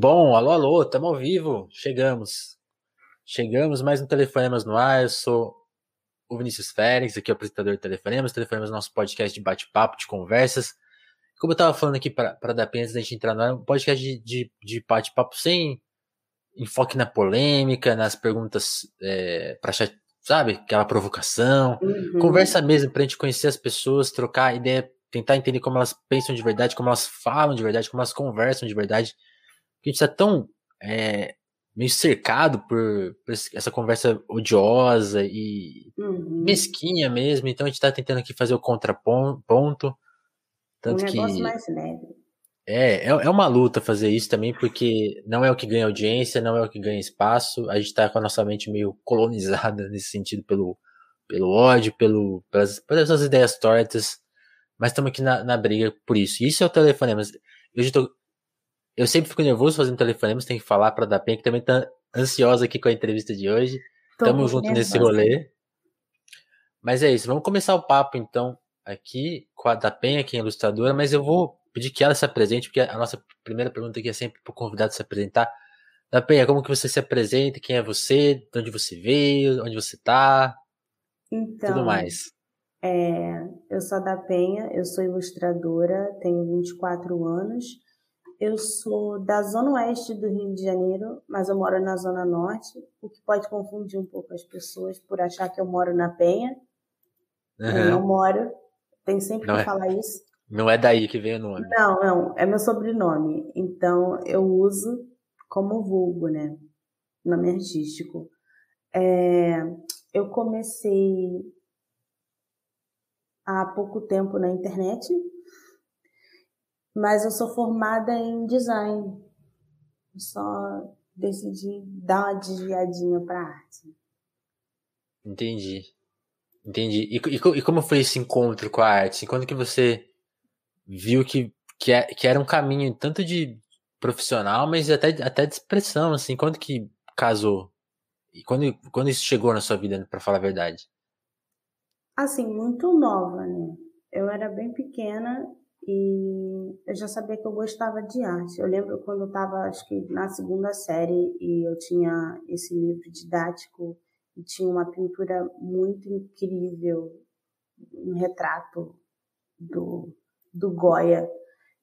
Bom, alô, alô, estamos ao vivo, chegamos. Chegamos, mais um Telefonemas no ar, eu sou o Vinícius Félix, aqui é o apresentador do Telefonemas, Telefonemas é nosso podcast de bate-papo, de conversas. Como eu estava falando aqui para dar pena antes da gente entrar no ar, um podcast de, de, de bate-papo sem enfoque na polêmica, nas perguntas é, para sabe, aquela provocação, uhum. conversa mesmo pra gente conhecer as pessoas, trocar ideia, tentar entender como elas pensam de verdade, como elas falam de verdade, como elas conversam de verdade. Porque a gente tá tão é, meio cercado por, por, essa conversa odiosa e uhum. mesquinha mesmo, então a gente tá tentando aqui fazer o contraponto. Tanto um negócio que... mais leve. É, é, é uma luta fazer isso também, porque não é o que ganha audiência, não é o que ganha espaço. A gente tá com a nossa mente meio colonizada nesse sentido pelo, pelo ódio, pelo, pelas, pelas ideias tortas. Mas estamos aqui na, na briga por isso. Isso é o telefonema. Eu, tô, eu sempre fico nervoso fazendo telefonemas, tem que falar para dar pena, que também tá ansiosa aqui com a entrevista de hoje. Tô Tamo junto nervosa. nesse rolê. Mas é isso, vamos começar o papo então aqui com a da Penha, que é ilustradora, mas eu vou pedir que ela se apresente, porque a nossa primeira pergunta aqui é sempre para o convidado se apresentar. Da Penha, como que você se apresenta? Quem é você? De onde você veio? Onde você está? Então, tudo mais. É, eu sou da Penha, eu sou ilustradora, tenho 24 anos. Eu sou da zona oeste do Rio de Janeiro, mas eu moro na zona norte, o que pode confundir um pouco as pessoas por achar que eu moro na Penha. Uhum. Eu não moro, tenho sempre não que é. falar isso. Não é daí que vem o nome. Não, não, é meu sobrenome. Então eu uso como vulgo, né? Nome artístico. É, eu comecei há pouco tempo na internet, mas eu sou formada em design. Eu só decidi dar uma desviadinha para arte. Entendi. Entendi. E, e, e, como foi esse encontro com a arte? Quando que você viu que, que, é, que era um caminho tanto de profissional, mas até, até de expressão, assim, quando que casou? E quando, quando isso chegou na sua vida, para falar a verdade? Assim, muito nova, né? Eu era bem pequena e eu já sabia que eu gostava de arte. Eu lembro quando eu estava, acho que na segunda série, e eu tinha esse livro didático e tinha uma pintura muito incrível, um retrato do do Goya.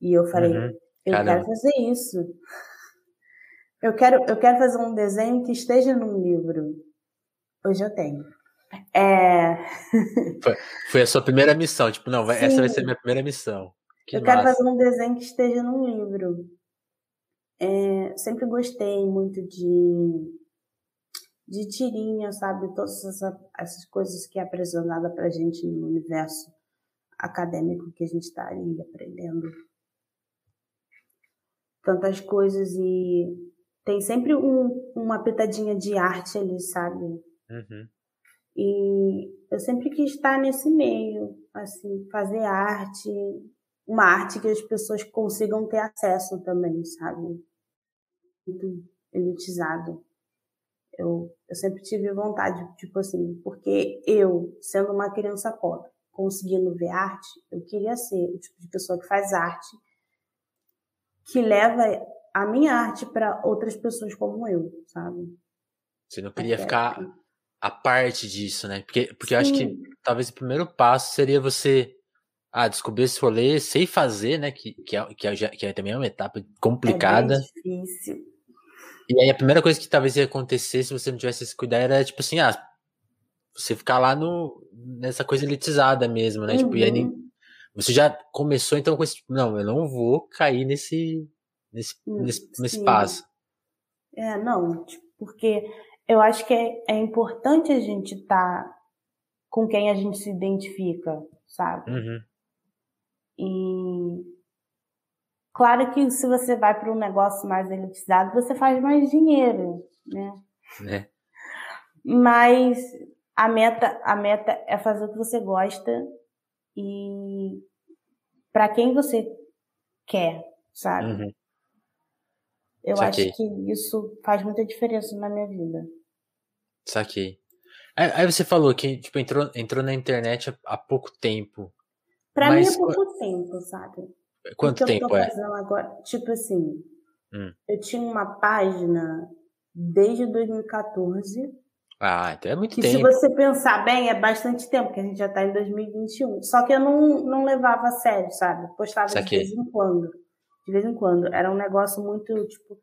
E eu falei, uhum. eu Caramba. quero fazer isso. Eu quero, eu quero fazer um desenho que esteja num livro. Hoje eu tenho. É... Foi, foi a sua primeira missão, tipo, não, vai, essa vai ser a minha primeira missão. Que eu massa. quero fazer um desenho que esteja num livro. É, sempre gostei muito de de tirinha, sabe? Todas essas, essas coisas que é apresentada pra gente no universo acadêmico que a gente está ali aprendendo tantas coisas e tem sempre um, uma pitadinha de arte ali, sabe? Uhum. E eu sempre quis estar nesse meio, assim, fazer arte, uma arte que as pessoas consigam ter acesso também, sabe? Muito elitizado. Eu, eu sempre tive vontade, tipo assim, porque eu, sendo uma criança pobre, conseguindo ver arte, eu queria ser o tipo de pessoa que faz arte, que leva a minha arte para outras pessoas como eu, sabe? Você não queria ficar a parte disso, né? Porque, porque eu acho que talvez o primeiro passo seria você ah, descobrir esse rolê, sei fazer, né? Que, que, é, que, é, que é também uma etapa complicada. É difícil. E aí a primeira coisa que talvez ia acontecer se você não tivesse esse cuidado era tipo assim, ah, você ficar lá no, nessa coisa elitizada mesmo, né? Uhum. Tipo, e aí uhum. você já começou então com esse, tipo, não, eu não vou cair nesse, nesse, hum, nesse, nesse passo. É, não, tipo, porque eu acho que é, é importante a gente estar tá com quem a gente se identifica, sabe? Uhum. E claro que se você vai para um negócio mais elitizado, você faz mais dinheiro, né? É. Mas a meta, a meta é fazer o que você gosta e para quem você quer, sabe? Uhum. Eu Saquei. acho que isso faz muita diferença na minha vida. Saquei. Aí você falou que tipo, entrou, entrou na internet há, há pouco tempo. Pra mas... mim é pouco tempo, sabe? Quanto tempo é? Agora, tipo assim, hum. eu tinha uma página desde 2014. Ah, então é muito que tempo. se você pensar bem, é bastante tempo, que a gente já tá em 2021. Só que eu não, não levava a sério, sabe? Postava de vez em quando. De vez em quando. Era um negócio muito, tipo,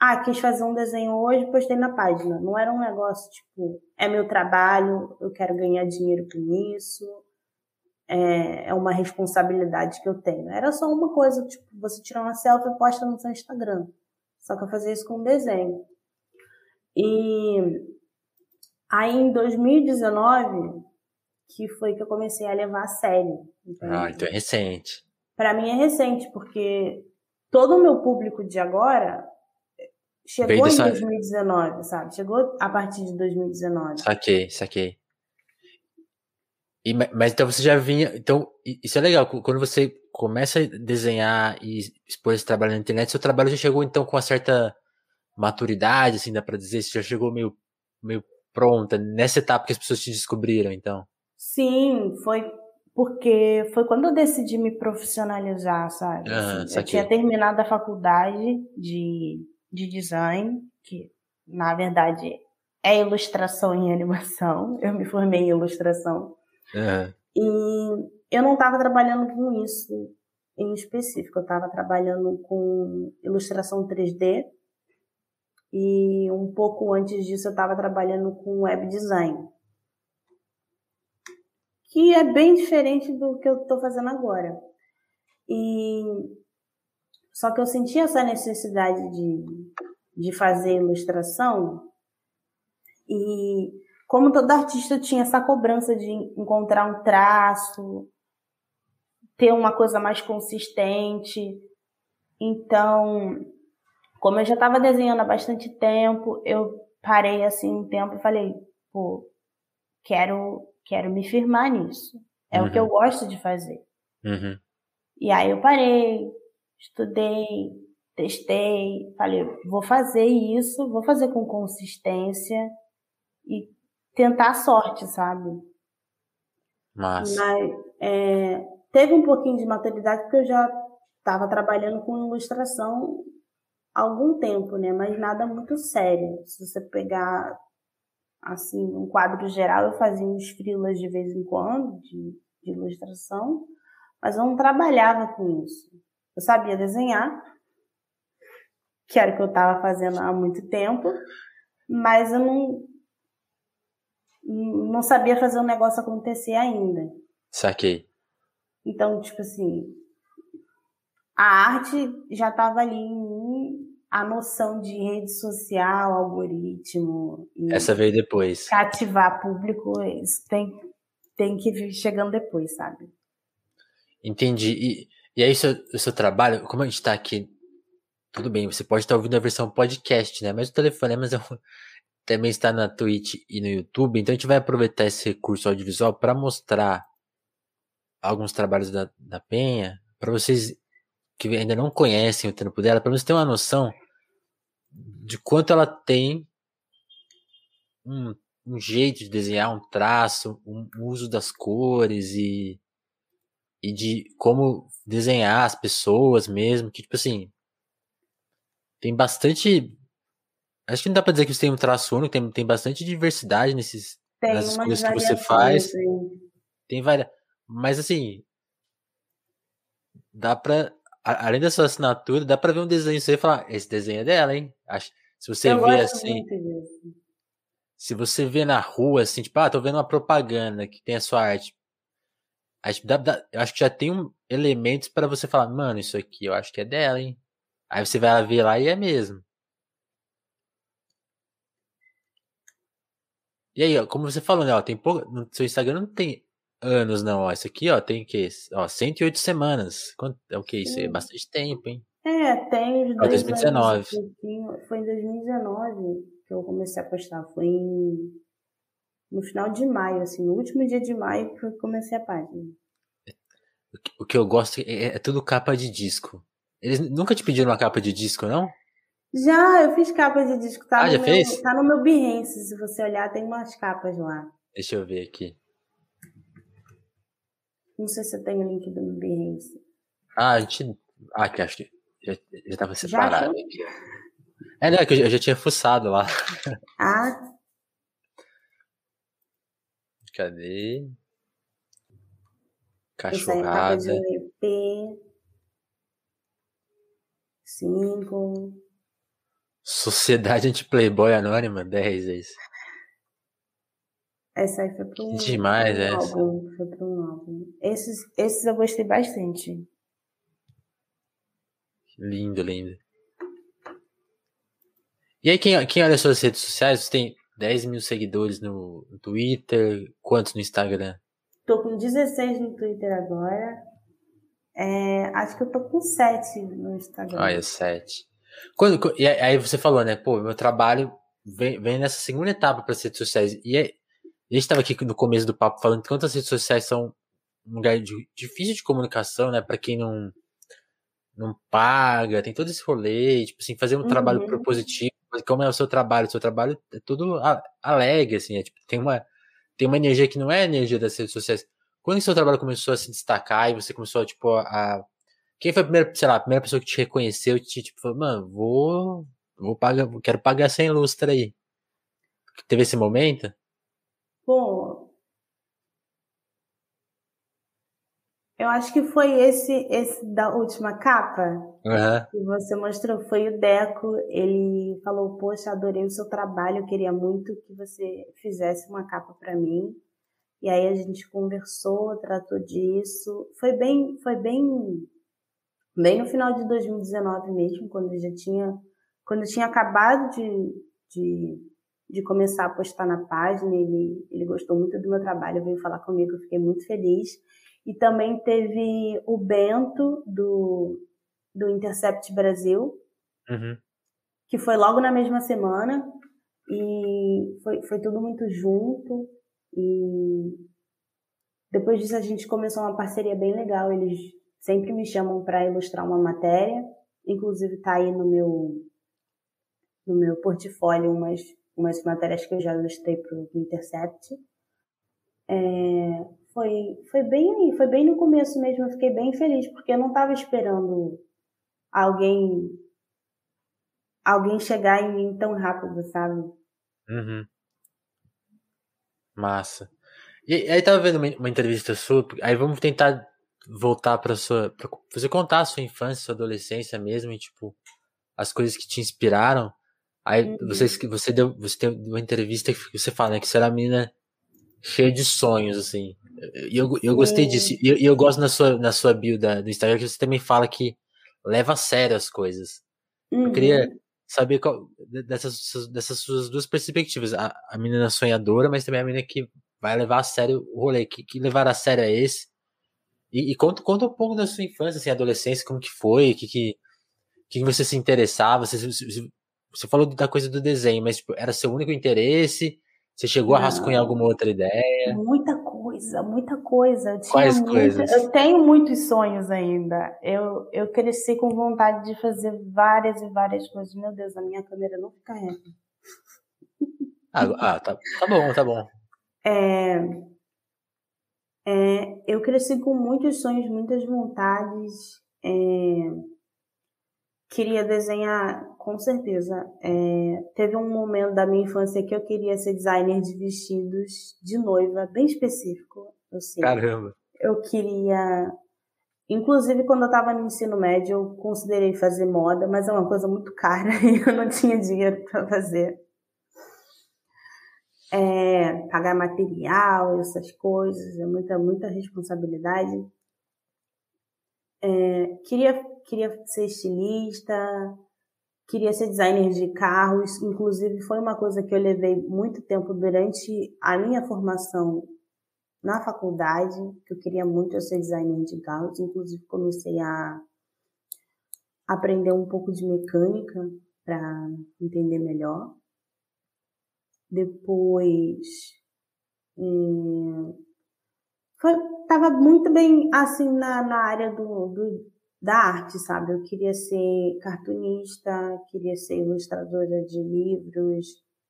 ah, quis fazer um desenho hoje, postei na página. Não era um negócio tipo, é meu trabalho, eu quero ganhar dinheiro com isso, é, é uma responsabilidade que eu tenho. Era só uma coisa, tipo, você tirar uma selfie e posta no seu Instagram. Só que eu fazia isso com desenho. E aí em 2019, que foi que eu comecei a levar a sério. Entendeu? Ah, então é recente. Para mim é recente, porque todo o meu público de agora chegou dessa... em 2019, sabe? Chegou a partir de 2019. Saquei, saquei. E, mas então você já vinha. Então, isso é legal. Quando você começa a desenhar e expor esse trabalho na internet, seu trabalho já chegou então com uma certa maturidade, assim, dá pra dizer? Você já chegou meio, meio pronta nessa etapa que as pessoas te descobriram, então? Sim, foi porque foi quando eu decidi me profissionalizar, sabe? Ah, assim, eu tinha terminado a faculdade de, de design, que na verdade é ilustração em animação. Eu me formei em ilustração. Uhum. E eu não estava trabalhando com isso em específico. Eu estava trabalhando com ilustração 3D. E um pouco antes disso eu estava trabalhando com web design. Que é bem diferente do que eu estou fazendo agora. E só que eu senti essa necessidade de, de fazer ilustração e como todo artista tinha essa cobrança de encontrar um traço, ter uma coisa mais consistente. Então, como eu já estava desenhando há bastante tempo, eu parei assim um tempo e falei, pô, quero, quero me firmar nisso. É uhum. o que eu uhum. gosto de fazer. Uhum. E aí eu parei, estudei, testei, falei, vou fazer isso, vou fazer com consistência e tentar a sorte, sabe? Mas, Mas é, teve um pouquinho de maturidade porque eu já estava trabalhando com ilustração há algum tempo, né? Mas nada muito sério. Se você pegar assim um quadro geral, eu fazia uns frilas de vez em quando de, de ilustração, mas eu não trabalhava com isso. Eu sabia desenhar, que era o que eu estava fazendo há muito tempo, mas eu não não sabia fazer o negócio acontecer ainda. Saquei. Então, tipo assim, a arte já estava ali em mim, a noção de rede social, algoritmo. Essa veio depois. Cativar público, isso tem, tem que vir chegando depois, sabe? Entendi. E, e aí, o seu, o seu trabalho, como a gente está aqui, tudo bem, você pode estar ouvindo a versão podcast, né? Mas o telefonema é um, também está na Twitch e no YouTube, então a gente vai aproveitar esse recurso audiovisual para mostrar alguns trabalhos da, da Penha, para vocês que ainda não conhecem o trampo dela, para vocês terem uma noção de quanto ela tem um, um jeito de desenhar, um traço, um uso das cores e, e de como desenhar as pessoas mesmo, que tipo assim, tem bastante Acho que não dá pra dizer que você tem um traço único, tem, tem bastante diversidade nesses, tem nas coisas que você faz. Tem várias. Mas assim. Dá pra. Além da sua assinatura, dá pra ver um desenho você e falar, esse desenho é dela, hein? Acho, se você eu vê assim. Se você vê na rua, assim, tipo, ah, tô vendo uma propaganda que tem a sua arte. Acho, dá, dá, eu acho que já tem um, elementos para você falar, mano, isso aqui eu acho que é dela, hein? Aí você vai ver lá e é mesmo. E aí, ó, como você falou, né, ó, tem pouco, no seu Instagram não tem anos, não, ó, isso aqui, ó, tem que, ó, 108 semanas. Quanto, é o que isso? É bastante tempo, hein? É, tem os dois 2019. Foi em 2019 que eu comecei a postar, foi em, no final de maio, assim, no último dia de maio que eu comecei a página. O que eu gosto é, é tudo capa de disco. Eles nunca te pediram uma capa de disco, não? Já, eu fiz capa de disco. Tá ah, já meu, fez? Tá no meu Behance, se você olhar, tem umas capas lá. Deixa eu ver aqui. Não sei se eu tenho o link do meu Behance. Ah, a gente. Ah, que acho que. já, já tava separado. Já é, não, é que eu, eu já tinha fuçado lá. Ah. Cadê? Cachorrada. Essa aí, EP. Cinco. Sociedade Anti-Playboy Anônima, 10 é isso. Essa aí foi pro um, Demais, um álbum. Foi pro um álbum. Esses, esses eu gostei bastante. Lindo, lindo. E aí, quem, quem olha suas redes sociais, você tem 10 mil seguidores no Twitter, quantos no Instagram? Tô com 16 no Twitter agora. É, acho que eu tô com 7 no Instagram. Ah, é 7. Quando, e aí você falou, né? Pô, meu trabalho vem, vem nessa segunda etapa para as redes sociais. E aí, a gente estava aqui no começo do papo falando quantas redes sociais são um lugar de, difícil de comunicação, né? Para quem não não paga, tem todo esse rolê, tipo assim, fazer um uhum. trabalho propositivo, como é o seu trabalho, o seu trabalho é tudo alegre, assim, é, tipo, tem uma tem uma energia que não é a energia das redes sociais. Quando o seu trabalho começou a se destacar e você começou, tipo, a. Quem foi a primeira, sei lá, a primeira pessoa que te reconheceu e te, tipo, falou, mano, vou. Vou pagar, quero pagar sem lustre aí. Teve esse momento? Bom. Eu acho que foi esse, esse da última capa uhum. que você mostrou. Foi o Deco. Ele falou: Poxa, adorei o seu trabalho. Eu queria muito que você fizesse uma capa para mim. E aí a gente conversou, tratou disso. Foi bem, foi bem, bem no final de 2019 mesmo, quando eu já tinha, quando eu tinha acabado de, de, de começar a postar na página. Ele, ele gostou muito do meu trabalho, veio falar comigo, eu fiquei muito feliz. E também teve o Bento do, do Intercept Brasil, uhum. que foi logo na mesma semana. E foi, foi tudo muito junto. E depois disso a gente começou uma parceria bem legal. Eles sempre me chamam para ilustrar uma matéria. Inclusive tá aí no meu no meu portfólio umas umas matérias que eu já ilustrei para o Intercept. É, foi foi bem aí, foi bem no começo mesmo. Eu fiquei bem feliz porque eu não estava esperando alguém alguém chegar em mim tão rápido, sabe? Uhum. Massa. E aí tava vendo uma, uma entrevista sua, aí vamos tentar voltar para sua, pra você contar a sua infância, sua adolescência mesmo, e tipo as coisas que te inspiraram. Aí uhum. você você deu você tem uma entrevista que você fala né, que você era uma menina cheia de sonhos assim. E eu, eu gostei disso. E eu, eu, gosto na sua na sua bio da, do Instagram que você também fala que leva a sério as coisas. Uhum. Eu queria uhum saber qual, dessas, dessas suas duas perspectivas. A, a menina sonhadora, mas também a menina que vai levar a sério o rolê. Que, que levar a sério é esse? E, e conta, conta um pouco da sua infância, assim, adolescência, como que foi, que, que, que você se interessava. Você, você, falou da coisa do desenho, mas tipo, era seu único interesse? Você chegou a rascunhar alguma outra ideia? Muita coisa, muita coisa. Eu Quais muita, coisas? Eu tenho muitos sonhos ainda. Eu, eu cresci com vontade de fazer várias e várias coisas. Meu Deus, a minha câmera não fica reta. Ah, ah tá, tá bom, tá bom. É, é, eu cresci com muitos sonhos, muitas vontades. É, queria desenhar, com certeza. É, teve um momento da minha infância que eu queria ser designer de vestidos de noiva, bem específico. Eu sei. Caramba! Eu queria. Inclusive, quando eu estava no ensino médio, eu considerei fazer moda, mas é uma coisa muito cara e eu não tinha dinheiro para fazer. É, pagar material, essas coisas, é muita, muita responsabilidade. É, queria, queria ser estilista, queria ser designer de carros, inclusive foi uma coisa que eu levei muito tempo durante a minha formação na faculdade, que eu queria muito ser designer de carros, inclusive comecei a aprender um pouco de mecânica para entender melhor. Depois, hum, foi, tava muito bem assim na, na área do, do, da arte, sabe? Eu queria ser cartunista, queria ser ilustradora de livros,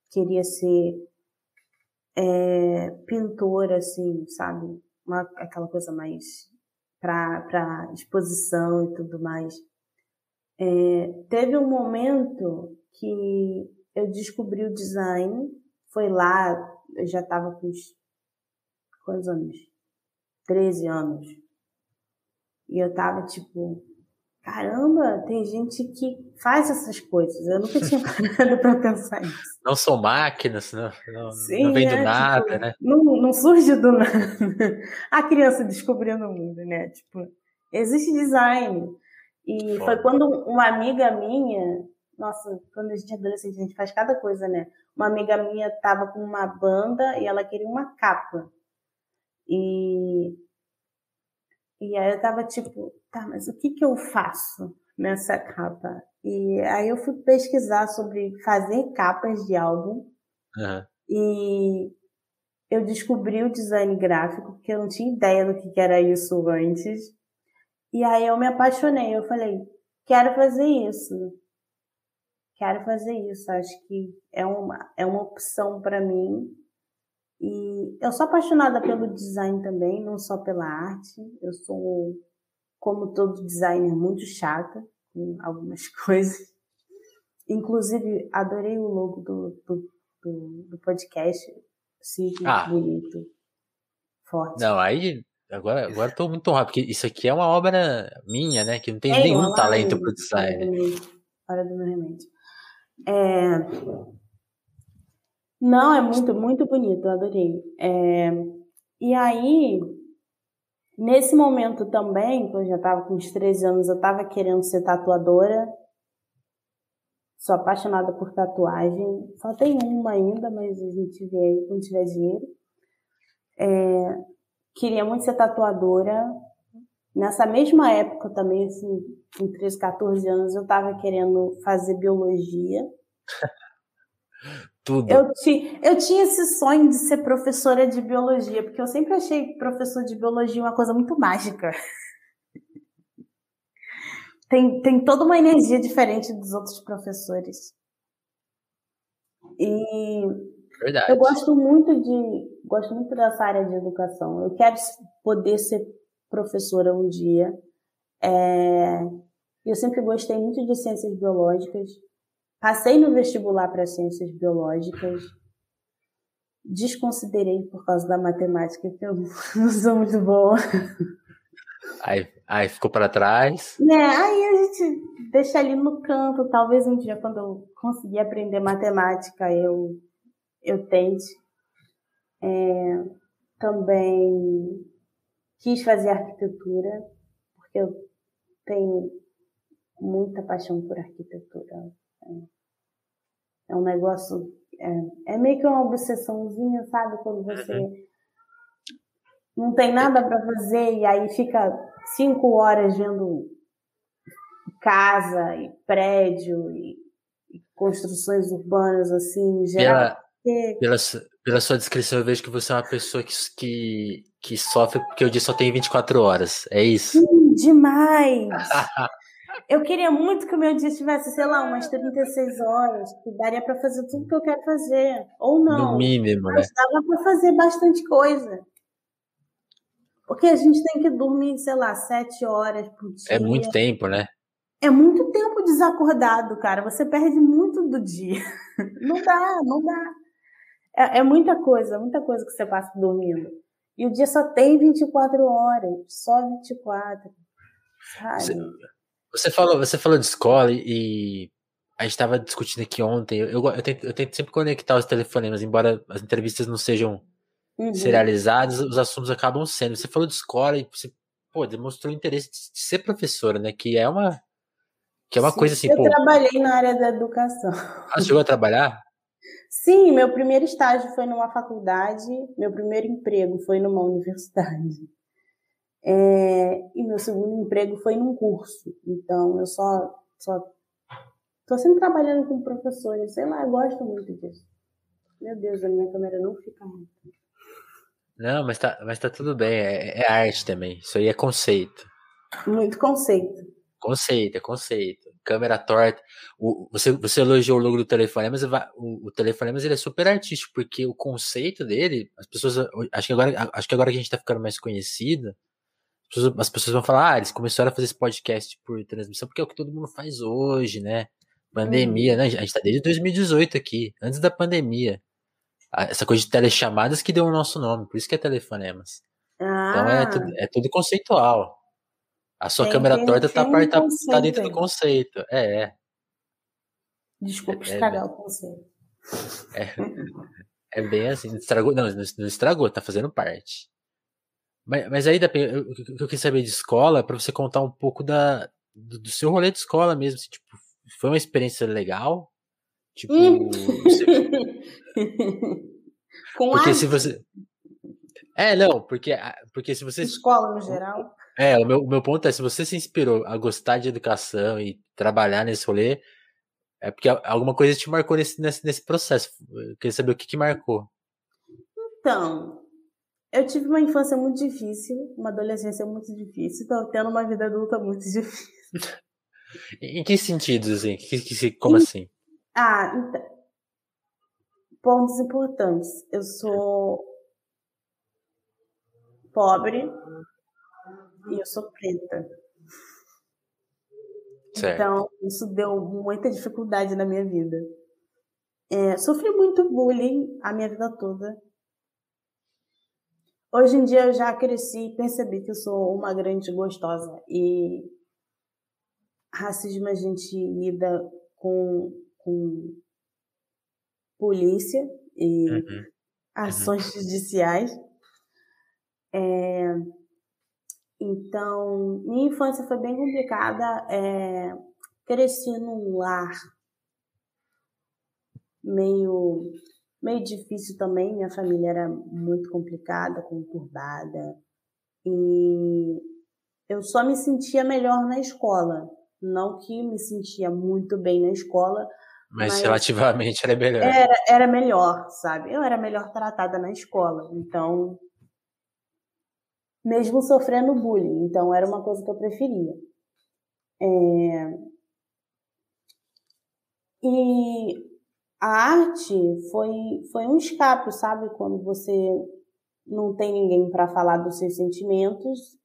queria ser é, pintora, assim, sabe? Uma, aquela coisa mais para exposição e tudo mais. É, teve um momento que eu descobri o design, foi lá, eu já estava com uns, quantos anos? 13 anos. E eu tava tipo, caramba, tem gente que faz essas coisas. Eu nunca tinha parado para pensar nisso. Não são máquinas, não, não, Sim, não vem do é, nada, tipo, né? Não, não surge do nada. A criança descobrindo o mundo, né? Tipo, existe design. E foi quando uma amiga minha, nossa, quando a gente é adolescente, a gente faz cada coisa, né? Uma amiga minha tava com uma banda e ela queria uma capa. E e aí eu tava tipo, tá, mas o que que eu faço nessa capa? E aí eu fui pesquisar sobre fazer capas de álbum. Uhum. E eu descobri o design gráfico, porque eu não tinha ideia do que era isso antes. E aí eu me apaixonei. Eu falei, quero fazer isso. Quero fazer isso. Acho que é uma, é uma opção para mim. E eu sou apaixonada pelo design também, não só pela arte. Eu sou, como todo designer, muito chata com algumas coisas. Inclusive, adorei o logo do, do, do, do podcast. Simples, ah. bonito, forte. Não, aí agora agora estou muito honrado, porque isso aqui é uma obra minha, né? Que não tem é, nenhum talento para design. Hora do meu remédio. É, não, é muito, muito bonito, adorei. É, e aí, nesse momento também, que eu já estava com uns 13 anos, eu estava querendo ser tatuadora. Sou apaixonada por tatuagem. Só tem uma ainda, mas a gente vê aí quando tiver dinheiro. É, queria muito ser tatuadora. Nessa mesma época também, assim, com 13, 14 anos, eu estava querendo fazer biologia. Tudo. Eu, ti, eu tinha esse sonho de ser professora de biologia, porque eu sempre achei professor de biologia uma coisa muito mágica. tem, tem toda uma energia diferente dos outros professores. E Verdade. eu gosto muito de gosto muito dessa área de educação. Eu quero poder ser professora um dia. É, eu sempre gostei muito de ciências biológicas. Passei no vestibular para ciências biológicas. Desconsiderei por causa da matemática, que eu não sou muito boa. Aí, aí ficou para trás. Né? Aí a gente deixa ali no canto. Talvez um dia, quando eu conseguir aprender matemática, eu, eu tente. É, também quis fazer arquitetura, porque eu tenho muita paixão por arquitetura. É um negócio. É, é meio que uma obsessãozinha, sabe? Quando você uhum. não tem nada para fazer e aí fica cinco horas vendo casa e prédio e, e construções urbanas assim, em geral. Pela, pela, pela, sua descrição, eu vejo que você é uma pessoa que, que, que sofre porque o dia só tem 24 horas. É isso? Sim, demais! Eu queria muito que o meu dia tivesse, sei lá, umas 36 horas, que daria para fazer tudo que eu quero fazer. Ou não. No mínimo, mas né? dava para fazer bastante coisa. Porque a gente tem que dormir, sei lá, sete horas por dia. É muito tempo, né? É muito tempo desacordado, cara. Você perde muito do dia. Não dá, não dá. É, é muita coisa, muita coisa que você passa dormindo. E o dia só tem 24 horas, só 24. Sabe? Você, você falou, você falou de escola e a gente estava discutindo aqui ontem. Eu, eu, tento, eu, tento, sempre conectar os telefonemas, embora as entrevistas não sejam uhum. serializadas, os assuntos acabam sendo. Você falou de escola e você pô, demonstrou interesse de, de ser professora, né? Que é uma que é uma Sim, coisa assim. Eu pô, trabalhei na área da educação. Ah, chegou a trabalhar? Sim, meu primeiro estágio foi numa faculdade, meu primeiro emprego foi numa universidade. É, e meu segundo emprego foi num curso. Então, eu só, só tô sempre trabalhando com professores. Sei lá, eu gosto muito disso. Meu Deus, a minha câmera não fica muito. Não, mas tá, mas tá tudo bem. É, é arte também. Isso aí é conceito. Muito conceito. Conceito, é conceito. Câmera torta. O, você, você elogiou o logo do telefone, mas o, o telefone mas ele é super artístico, porque o conceito dele, as pessoas. Acho que agora, acho que agora que a gente tá ficando mais conhecida, as pessoas vão falar, ah, eles começaram a fazer esse podcast por transmissão, porque é o que todo mundo faz hoje, né? Pandemia, uhum. né? A gente tá desde 2018 aqui, antes da pandemia. Essa coisa de telechamadas que deu o nosso nome, por isso que é telefonemas. Ah. Então é tudo, é tudo conceitual. A sua tem, câmera tem, torta tá, um tá, tá, dentro do conceito. É, é. Desculpa é, estragar é, o conceito. É, é bem assim, não estragou, não, não estragou, tá fazendo parte. Mas, mas aí, o que eu queria saber de escola, para você contar um pouco da, do, do, seu rolê de escola mesmo, assim, tipo, foi uma experiência legal? Tipo, hum. você... Com porque arte. se você É, não, porque porque se você escola no geral. É, o meu, o meu ponto é se você se inspirou a gostar de educação e trabalhar nesse rolê, é porque alguma coisa te marcou nesse, nesse, nesse processo. Eu queria saber o que, que marcou. Então, eu tive uma infância muito difícil, uma adolescência muito difícil, tô tendo uma vida adulta muito difícil. em que sentidos, assim? Que, que, como assim? Ah, então, pontos importantes. Eu sou pobre e eu sou preta. Certo. Então, isso deu muita dificuldade na minha vida. É, sofri muito bullying a minha vida toda. Hoje em dia eu já cresci e percebi que eu sou uma grande gostosa. E racismo a gente lida com, com polícia e uhum. ações uhum. judiciais. É, então, minha infância foi bem complicada. É, cresci num lar meio, meio difícil também. Minha família era muito complicada, conturbada. E eu só me sentia melhor na escola. Não que me sentia muito bem na escola, mas, mas, relativamente era melhor. Era, era melhor, sabe? Eu era melhor tratada na escola. Então, mesmo sofrendo bullying. Então, era uma coisa que eu preferia. É... E a arte foi, foi um escape, sabe? Quando você não tem ninguém para falar dos seus sentimentos,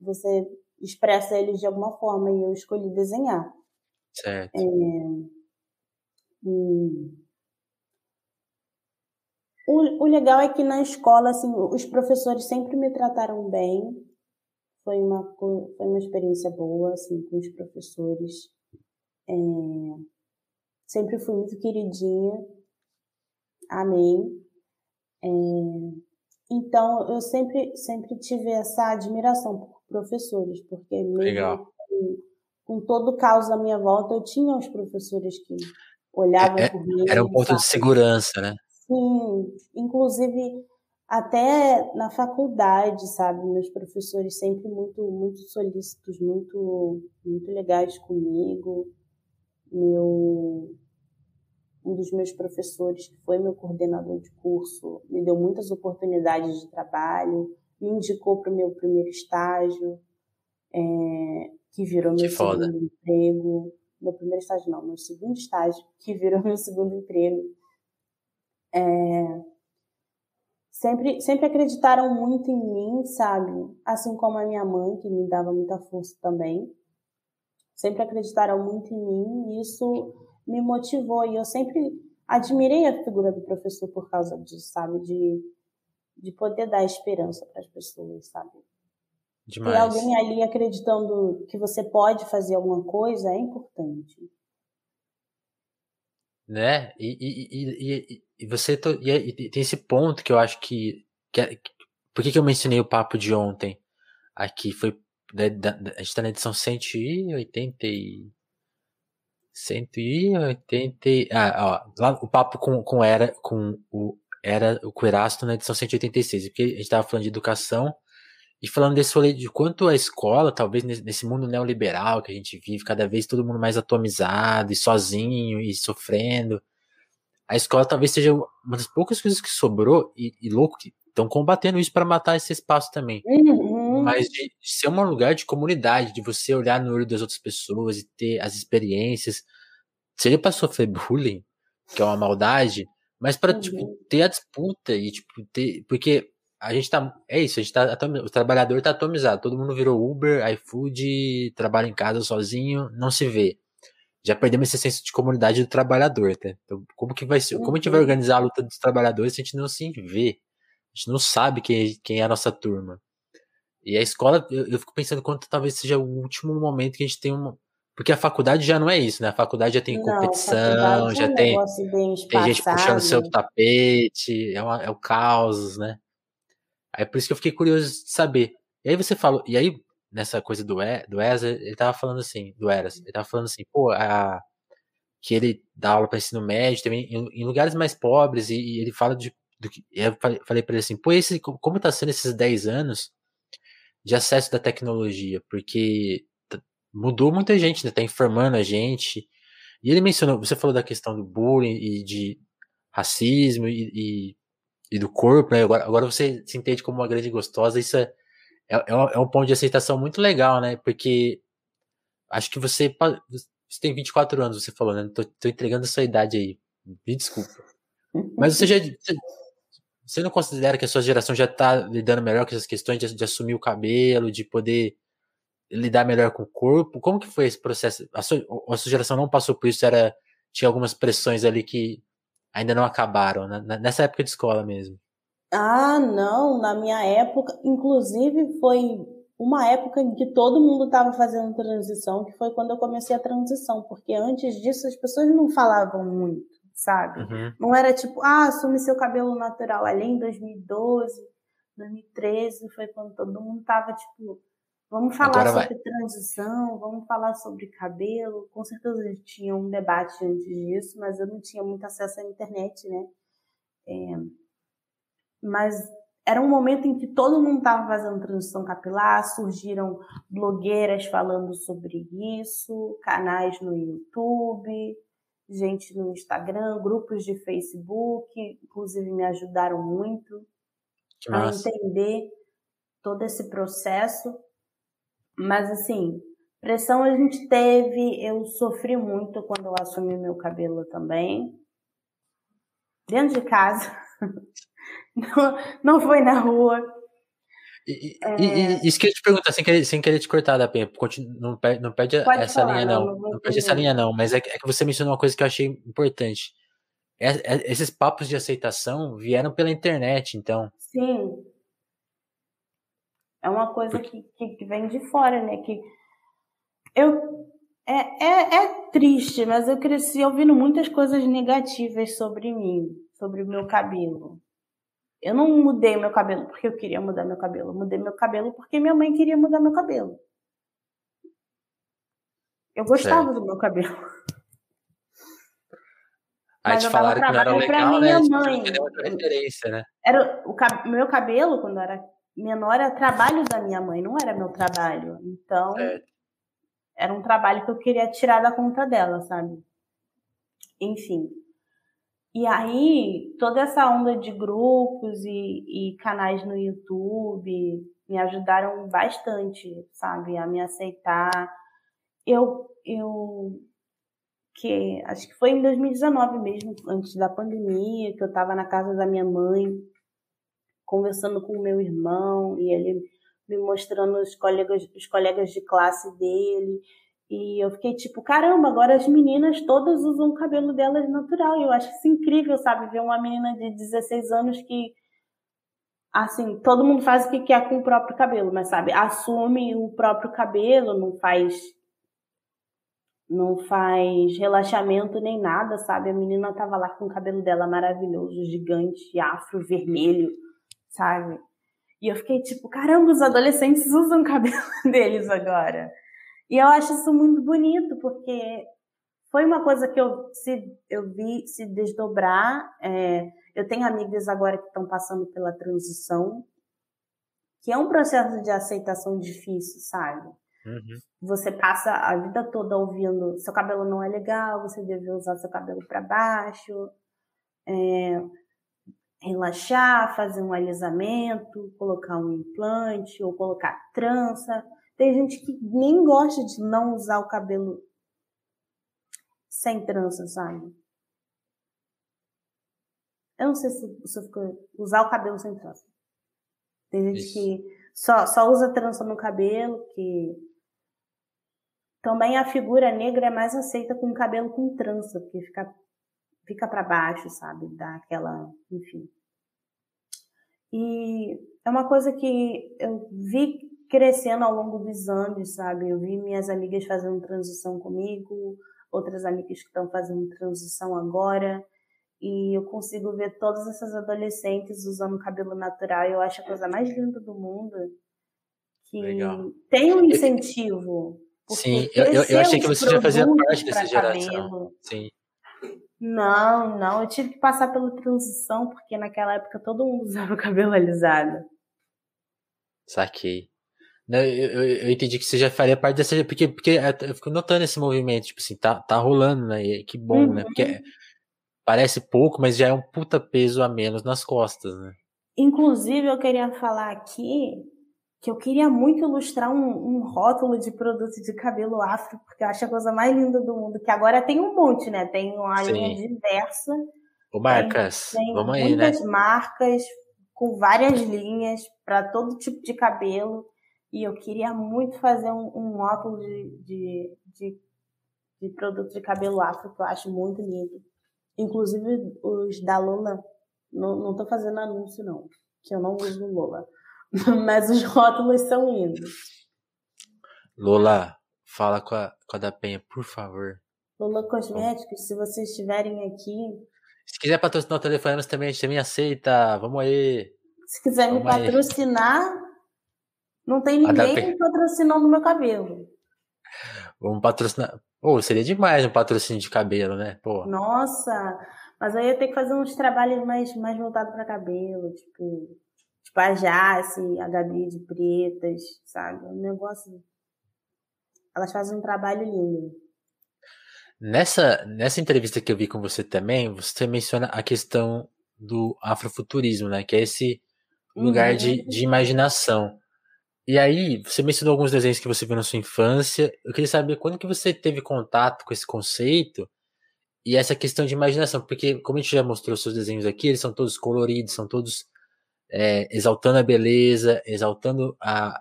você expressa eles de alguma forma e eu escolhi desenhar. Certo. É, hum, o, o legal é que na escola, assim, os professores sempre me trataram bem. Foi uma, foi uma experiência boa, assim, com os professores. É, sempre fui muito queridinha. Amém. É, então, eu sempre, sempre tive essa admiração por professores, porque mesmo com, com, todo o caos à minha volta, eu tinha os professores que olhavam é, é por mim. Era um ponto sabe? de segurança, né? Sim, inclusive até na faculdade, sabe? Meus professores sempre muito, muito solícitos, muito, muito legais comigo. Meu, um dos meus professores, que foi meu coordenador de curso, me deu muitas oportunidades de trabalho me indicou para o meu primeiro estágio, é, que virou meu que segundo emprego. Meu primeiro estágio não, meu segundo estágio, que virou meu segundo emprego. É, sempre, sempre acreditaram muito em mim, sabe? Assim como a minha mãe, que me dava muita força também. Sempre acreditaram muito em mim e isso me motivou. E eu sempre admirei a figura do professor por causa disso, sabe? De de poder dar esperança para as pessoas, sabe? Demais. Ter alguém ali acreditando que você pode fazer alguma coisa é importante. Né? E, e, e, e você e, tem esse ponto que eu acho que, que, é, por que, que eu mencionei o papo de ontem aqui foi né, da, da, a gente está na edição 180 e 180 ah, ó, lá o papo com, com era com o era o Querasto na edição 186, porque a gente estava falando de educação e falando desse rolê de quanto a escola, talvez nesse mundo neoliberal que a gente vive, cada vez todo mundo mais atomizado e sozinho e sofrendo, a escola talvez seja uma das poucas coisas que sobrou e, e louco que estão combatendo isso para matar esse espaço também. Uhum. Mas de, de, ser um lugar de comunidade, de você olhar no olho das outras pessoas e ter as experiências, seja para sofrer bullying, que é uma maldade, mas para tipo, uhum. tipo, ter a disputa e, tipo, ter. Porque a gente tá. É isso, a gente tá. O trabalhador tá atomizado. Todo mundo virou Uber, iFood, trabalha em casa sozinho, não se vê. Já perdemos esse senso de comunidade do trabalhador, tá? Então, como que vai ser? Como a gente vai uhum. organizar a luta dos trabalhadores se a gente não se vê? A gente não sabe quem, quem é a nossa turma. E a escola, eu, eu fico pensando quanto talvez seja o último momento que a gente tem uma. Porque a faculdade já não é isso, né? A faculdade já tem não, competição, já é um tem, tem gente puxando o seu tapete, é, uma, é o caos, né? Aí por isso que eu fiquei curioso de saber. E aí você falou, e aí nessa coisa do, e, do ESA, ele tava falando assim, do Eras, ele tava falando assim, pô, a, que ele dá aula para ensino médio também em, em, lugares mais pobres e, e ele fala de que eu falei, para ele assim, pô, esse, como tá sendo esses 10 anos de acesso da tecnologia, porque mudou muita gente, né? Tá informando a gente. E ele mencionou, você falou da questão do bullying e de racismo e, e, e do corpo, né? Agora, agora você se entende como uma grande gostosa, isso é, é, é, um, é um ponto de aceitação muito legal, né? Porque acho que você, você tem 24 anos, você falou, né? Tô, tô entregando a sua idade aí. Me desculpa. Mas você já, você não considera que a sua geração já está lidando melhor com essas questões de, de, assumir o cabelo, de poder lidar melhor com o corpo? Como que foi esse processo? A sua, a sua geração não passou por isso? Era tinha algumas pressões ali que ainda não acabaram né? nessa época de escola mesmo? Ah, não. Na minha época, inclusive, foi uma época em que todo mundo estava fazendo transição, que foi quando eu comecei a transição, porque antes disso as pessoas não falavam muito sabe? Uhum. Não era tipo, ah, assume seu cabelo natural. Ali em 2012, 2013, foi quando todo mundo tava tipo, vamos falar Agora sobre vai. transição, vamos falar sobre cabelo. Com certeza tinha um debate antes disso, mas eu não tinha muito acesso à internet, né? É, mas era um momento em que todo mundo estava fazendo transição capilar, surgiram blogueiras falando sobre isso, canais no YouTube, gente no Instagram, grupos de Facebook, inclusive me ajudaram muito a entender todo esse processo. Mas assim, pressão a gente teve, eu sofri muito quando eu assumi meu cabelo também. Dentro de casa. Não, não foi na rua. E, é... e, isso que eu te perguntar, sem querer, sem querer te cortar da penha, não pede, não essa falar, linha não, não, não, não pede essa linha não, mas é que, é que, você mencionou uma coisa que eu achei importante. É, é, esses papos de aceitação vieram pela internet, então. Sim. É uma coisa que, que, vem de fora, né? Que eu é, é, é triste, mas eu cresci ouvindo muitas coisas negativas sobre mim, sobre o meu cabelo. Eu não mudei meu cabelo porque eu queria mudar meu cabelo. Eu mudei meu cabelo porque minha mãe queria mudar meu cabelo. Eu gostava do meu cabelo. Aí Mas te falaram que não era legal, né? Mãe. referência, né? Era o cab meu cabelo, quando era menor, era trabalho da minha mãe, não era meu trabalho. Então, certo. era um trabalho que eu queria tirar da conta dela, sabe? Enfim. E aí, toda essa onda de grupos e, e canais no YouTube me ajudaram bastante, sabe, a me aceitar. Eu, eu, que acho que foi em 2019 mesmo, antes da pandemia, que eu estava na casa da minha mãe, conversando com o meu irmão, e ele me mostrando os colegas, os colegas de classe dele, e eu fiquei tipo, caramba, agora as meninas todas usam o cabelo delas natural. E eu acho isso incrível, sabe? Ver uma menina de 16 anos que, assim, todo mundo faz o que quer com o próprio cabelo, mas sabe, assume o próprio cabelo, não faz. Não faz relaxamento nem nada, sabe? A menina tava lá com o cabelo dela maravilhoso, gigante, afro, vermelho, sabe? E eu fiquei tipo, caramba, os adolescentes usam o cabelo deles agora. E eu acho isso muito bonito, porque foi uma coisa que eu, se, eu vi se desdobrar. É, eu tenho amigas agora que estão passando pela transição, que é um processo de aceitação difícil, sabe? Uhum. Você passa a vida toda ouvindo seu cabelo não é legal, você deve usar seu cabelo para baixo, é, relaxar, fazer um alisamento, colocar um implante ou colocar trança. Tem gente que nem gosta de não usar o cabelo sem trança, sabe? Eu não sei se, se eu fico, usar o cabelo sem trança. Tem gente Isso. que só, só usa trança no cabelo, que também a figura negra é mais aceita com cabelo com trança, porque fica, fica para baixo, sabe? Dá aquela, enfim. E é uma coisa que eu vi crescendo ao longo dos anos, sabe? Eu vi minhas amigas fazendo transição comigo, outras amigas que estão fazendo transição agora, e eu consigo ver todas essas adolescentes usando cabelo natural. E eu acho a coisa mais linda do mundo que Legal. tem um incentivo. Sim, eu, eu, achei que você já fazia parte dessa geração. Cabelo. Sim. Não, não, eu tive que passar pela transição, porque naquela época todo mundo usava o cabelo alisado. Saquei. Não, eu, eu, eu, entendi que você já faria parte dessa. Porque, porque eu fico notando esse movimento, tipo assim, tá, tá rolando, né? E que bom, uhum. né? Porque uhum. parece pouco, mas já é um puta peso a menos nas costas, né? Inclusive, eu queria falar aqui que eu queria muito ilustrar um, um rótulo de produto de cabelo afro, porque eu acho a coisa mais linda do mundo, que agora tem um monte, né? Tem uma Sim. linha diversa. O marcas, tem, tem vamos aí, né? Muitas marcas com várias linhas para todo tipo de cabelo. E eu queria muito fazer um, um rótulo de, de, de, de produto de cabelo afro, que eu acho muito lindo. Inclusive os da Lola, não, não tô fazendo anúncio não, que eu não uso Lola. Mas os rótulos são lindos. Lola, fala com a, com a da Penha, por favor. Lola Cosméticos, se vocês estiverem aqui. Se quiser patrocinar o telefone também, a gente também aceita. Vamos aí. Se quiser Vamos me patrocinar, aí. não tem ninguém patrocinando meu cabelo. Vamos patrocinar. Pô, seria demais um patrocínio de cabelo, né? Pô. Nossa, mas aí eu tenho que fazer uns trabalhos mais, mais voltados para cabelo, tipo Tipo a Jace, a Gabi de Pretas, sabe? Um negócio. Elas fazem um trabalho lindo. Nessa, nessa entrevista que eu vi com você também, você menciona a questão do afrofuturismo, né? Que é esse lugar uhum. de, de imaginação. E aí, você mencionou alguns desenhos que você viu na sua infância. Eu queria saber quando que você teve contato com esse conceito e essa questão de imaginação, porque como a gente já mostrou seus desenhos aqui, eles são todos coloridos, são todos é, exaltando a beleza, exaltando a,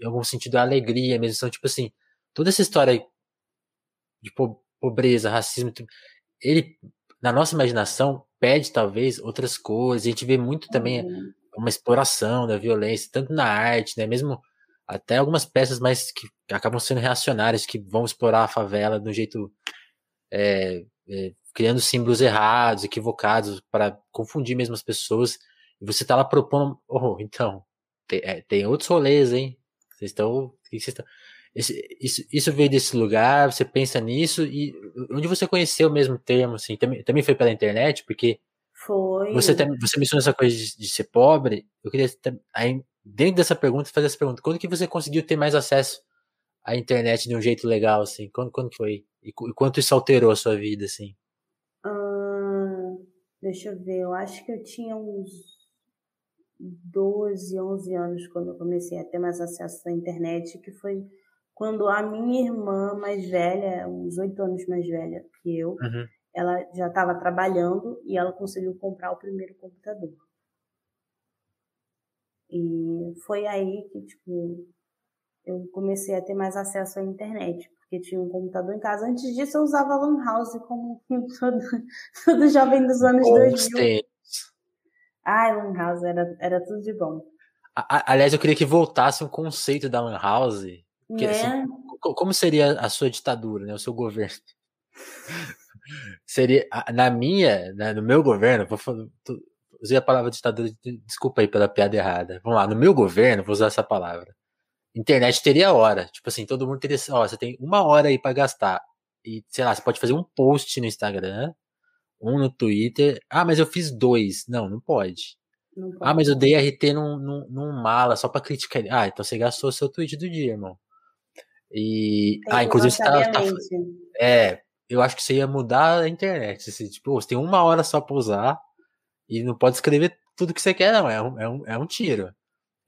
em algum sentido, a alegria mesmo. São tipo assim, toda essa história de pobreza, racismo, ele, na nossa imaginação, pede talvez outras coisas. A gente vê muito também uhum. uma exploração da violência, tanto na arte, né? Mesmo até algumas peças mais que acabam sendo reacionárias, que vão explorar a favela de um jeito. É, é, criando símbolos errados, equivocados, para confundir mesmo as pessoas. E você tá lá propondo, oh, então, tem, é, tem outros rolês, hein? Vocês estão. Vocês estão esse, isso, isso veio desse lugar, você pensa nisso, e onde você conheceu o mesmo termo, assim, também, também foi pela internet, porque foi. Você, você mencionou essa coisa de, de ser pobre, eu queria, aí, dentro dessa pergunta, fazer essa pergunta, quando que você conseguiu ter mais acesso à internet de um jeito legal, assim, quando, quando que foi? E, e quanto isso alterou a sua vida, assim? Hum, deixa eu ver, eu acho que eu tinha uns 12, 11 anos quando eu comecei a ter mais acesso à internet, que foi quando a minha irmã mais velha, uns 8 anos mais velha que eu, uhum. ela já estava trabalhando e ela conseguiu comprar o primeiro computador. E foi aí que, tipo, eu comecei a ter mais acesso à internet, porque tinha um computador em casa. Antes disso, eu usava Lan House como todo, todo jovem dos anos Bons 2000. Ai, Lan House era, era tudo de bom. A, aliás, eu queria que voltasse um conceito da Lan House. Que, assim, como seria a sua ditadura, né, o seu governo? seria na minha, né, no meu governo, vou usei a palavra ditadura, desculpa aí pela piada errada. Vamos lá, no meu governo, vou usar essa palavra. Internet teria hora, tipo assim, todo mundo teria, ó, você tem uma hora aí para gastar. E sei lá, você pode fazer um post no Instagram um no Twitter. Ah, mas eu fiz dois. Não, não pode. Não pode. Ah, mas eu dei RT num, num, num mala só pra criticar ele. Ah, então você gastou seu tweet do dia, irmão. E. Tem ah, inclusive você tá, tá, É, eu acho que você ia mudar a internet. Assim, tipo, você tem uma hora só pra usar e não pode escrever tudo que você quer, não. É um, é um, é um tiro.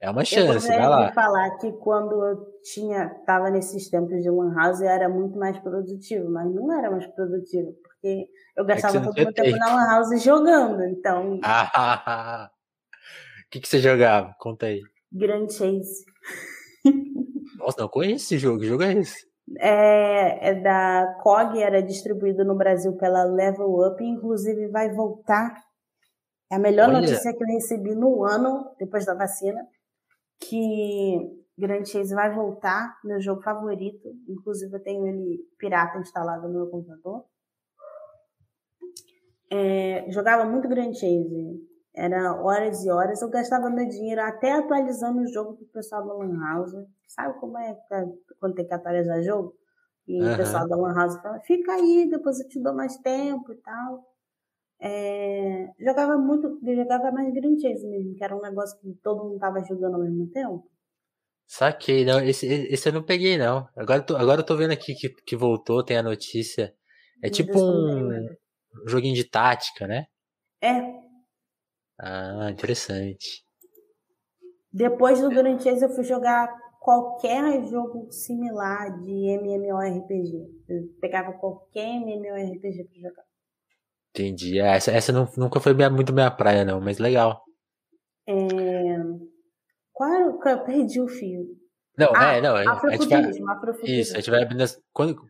É uma chance, eu vai lá. falar que quando eu tinha, tava nesses tempos de Lan House, era muito mais produtivo, mas não era mais produtivo, porque eu é gastava é todo meu tempo na Lan House jogando, então. Ah, o que, que você jogava? Conta aí. Grand Chase. Nossa, não conheço esse jogo. Que jogo é esse? É, é da COG, era distribuído no Brasil pela Level Up, inclusive vai voltar. É a melhor Olha. notícia que eu recebi no ano, depois da vacina, que Grand Chase vai voltar, meu jogo favorito. Inclusive eu tenho ele pirata instalado no meu computador. É, jogava muito Grand Chase. Era horas e horas. Eu gastava meu dinheiro até atualizando o jogo pro pessoal da Lan House. Sabe como é quando tem que atualizar jogo? E uhum. o pessoal da Lan House fala, fica aí, depois eu te dou mais tempo e tal. É, jogava muito, jogava mais Grand Chase mesmo, que era um negócio que todo mundo tava jogando ao mesmo tempo. Saquei, não, esse, esse eu não peguei não. Agora, tô, agora eu tô vendo aqui que, que voltou, tem a notícia. É tipo um, um joguinho de tática, né? É, ah, interessante. Depois do Grand Chase eu fui jogar qualquer jogo similar de MMORPG. Eu pegava qualquer MMORPG pra jogar. Entendi. É, essa, essa não, nunca foi minha, muito minha praia, não, mas legal. É... Qual era o... Eu perdi o fio. Não, ah, é, não. A, a gente vai... Isso, a gente vai abrindo. Quando...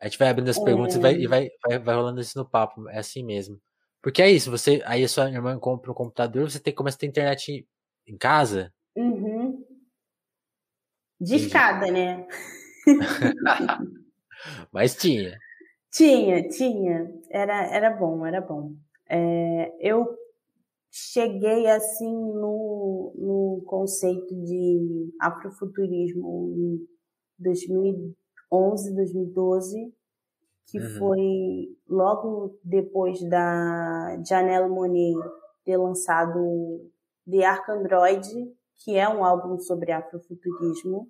A gente vai abrindo as é... perguntas e, vai, e vai, vai, vai rolando isso no papo. É assim mesmo. Porque é isso, você aí a sua irmã compra um computador, você tem, começa a ter internet em casa. Uhum. De escada, né? Mas tinha. Tinha, tinha. Era, era bom, era bom. É, eu cheguei assim no, no conceito de afrofuturismo em 2011, 2012 que uhum. foi logo depois da Janelle Monáe ter lançado The Ark Android, que é um álbum sobre afrofuturismo.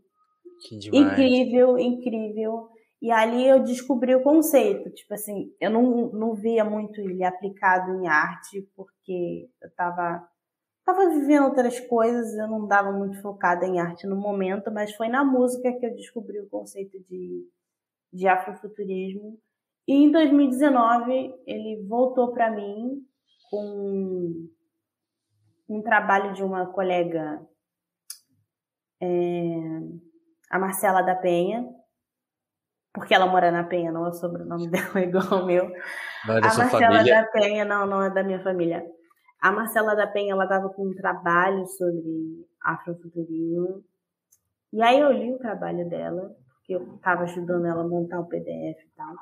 Incrível, incrível. E ali eu descobri o conceito. Tipo assim, eu não, não via muito ele aplicado em arte, porque eu tava, tava vivendo outras coisas, eu não dava muito focada em arte no momento, mas foi na música que eu descobri o conceito de, de afrofuturismo. E em 2019 ele voltou para mim com um trabalho de uma colega, é, a Marcela da Penha, porque ela mora na Penha, não é o sobrenome dela é igual ao meu. Não é da a Marcela família? da Penha, não, não é da minha família. A Marcela da Penha, ela estava com um trabalho sobre afrofuturismo. E aí eu li o trabalho dela, porque eu estava ajudando ela a montar o PDF e tal.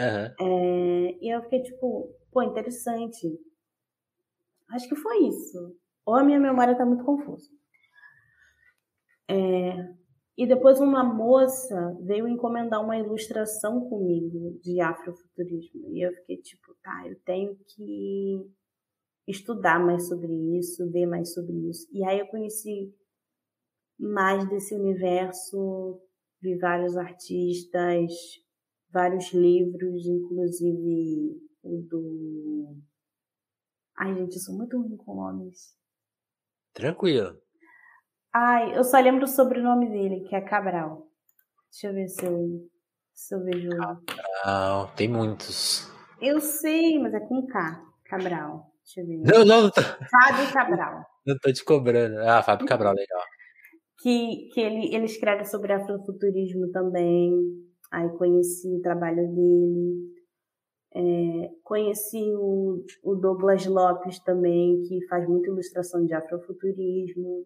Uhum. É, e eu fiquei tipo, pô, interessante. Acho que foi isso. Ou a minha memória tá muito confusa. É, e depois uma moça veio encomendar uma ilustração comigo de afrofuturismo. E eu fiquei tipo, tá, eu tenho que estudar mais sobre isso, ver mais sobre isso. E aí eu conheci mais desse universo, vi vários artistas, vários livros, inclusive o do. Ai, gente, eu sou muito ruim com nomes. Tranquilo. Ai, eu só lembro o sobrenome dele, que é Cabral. Deixa eu ver se eu, se eu vejo. Cabral, tem muitos. Eu sei, mas é com K. Cabral. Deixa eu ver. Não, não, não tô... Fábio Cabral. Não tô te cobrando. Ah, Fábio Cabral, legal. Que, que ele, ele escreve sobre afrofuturismo também. Aí conheci o trabalho dele. É, conheci o, o, Douglas Lopes também, que faz muita ilustração de afrofuturismo.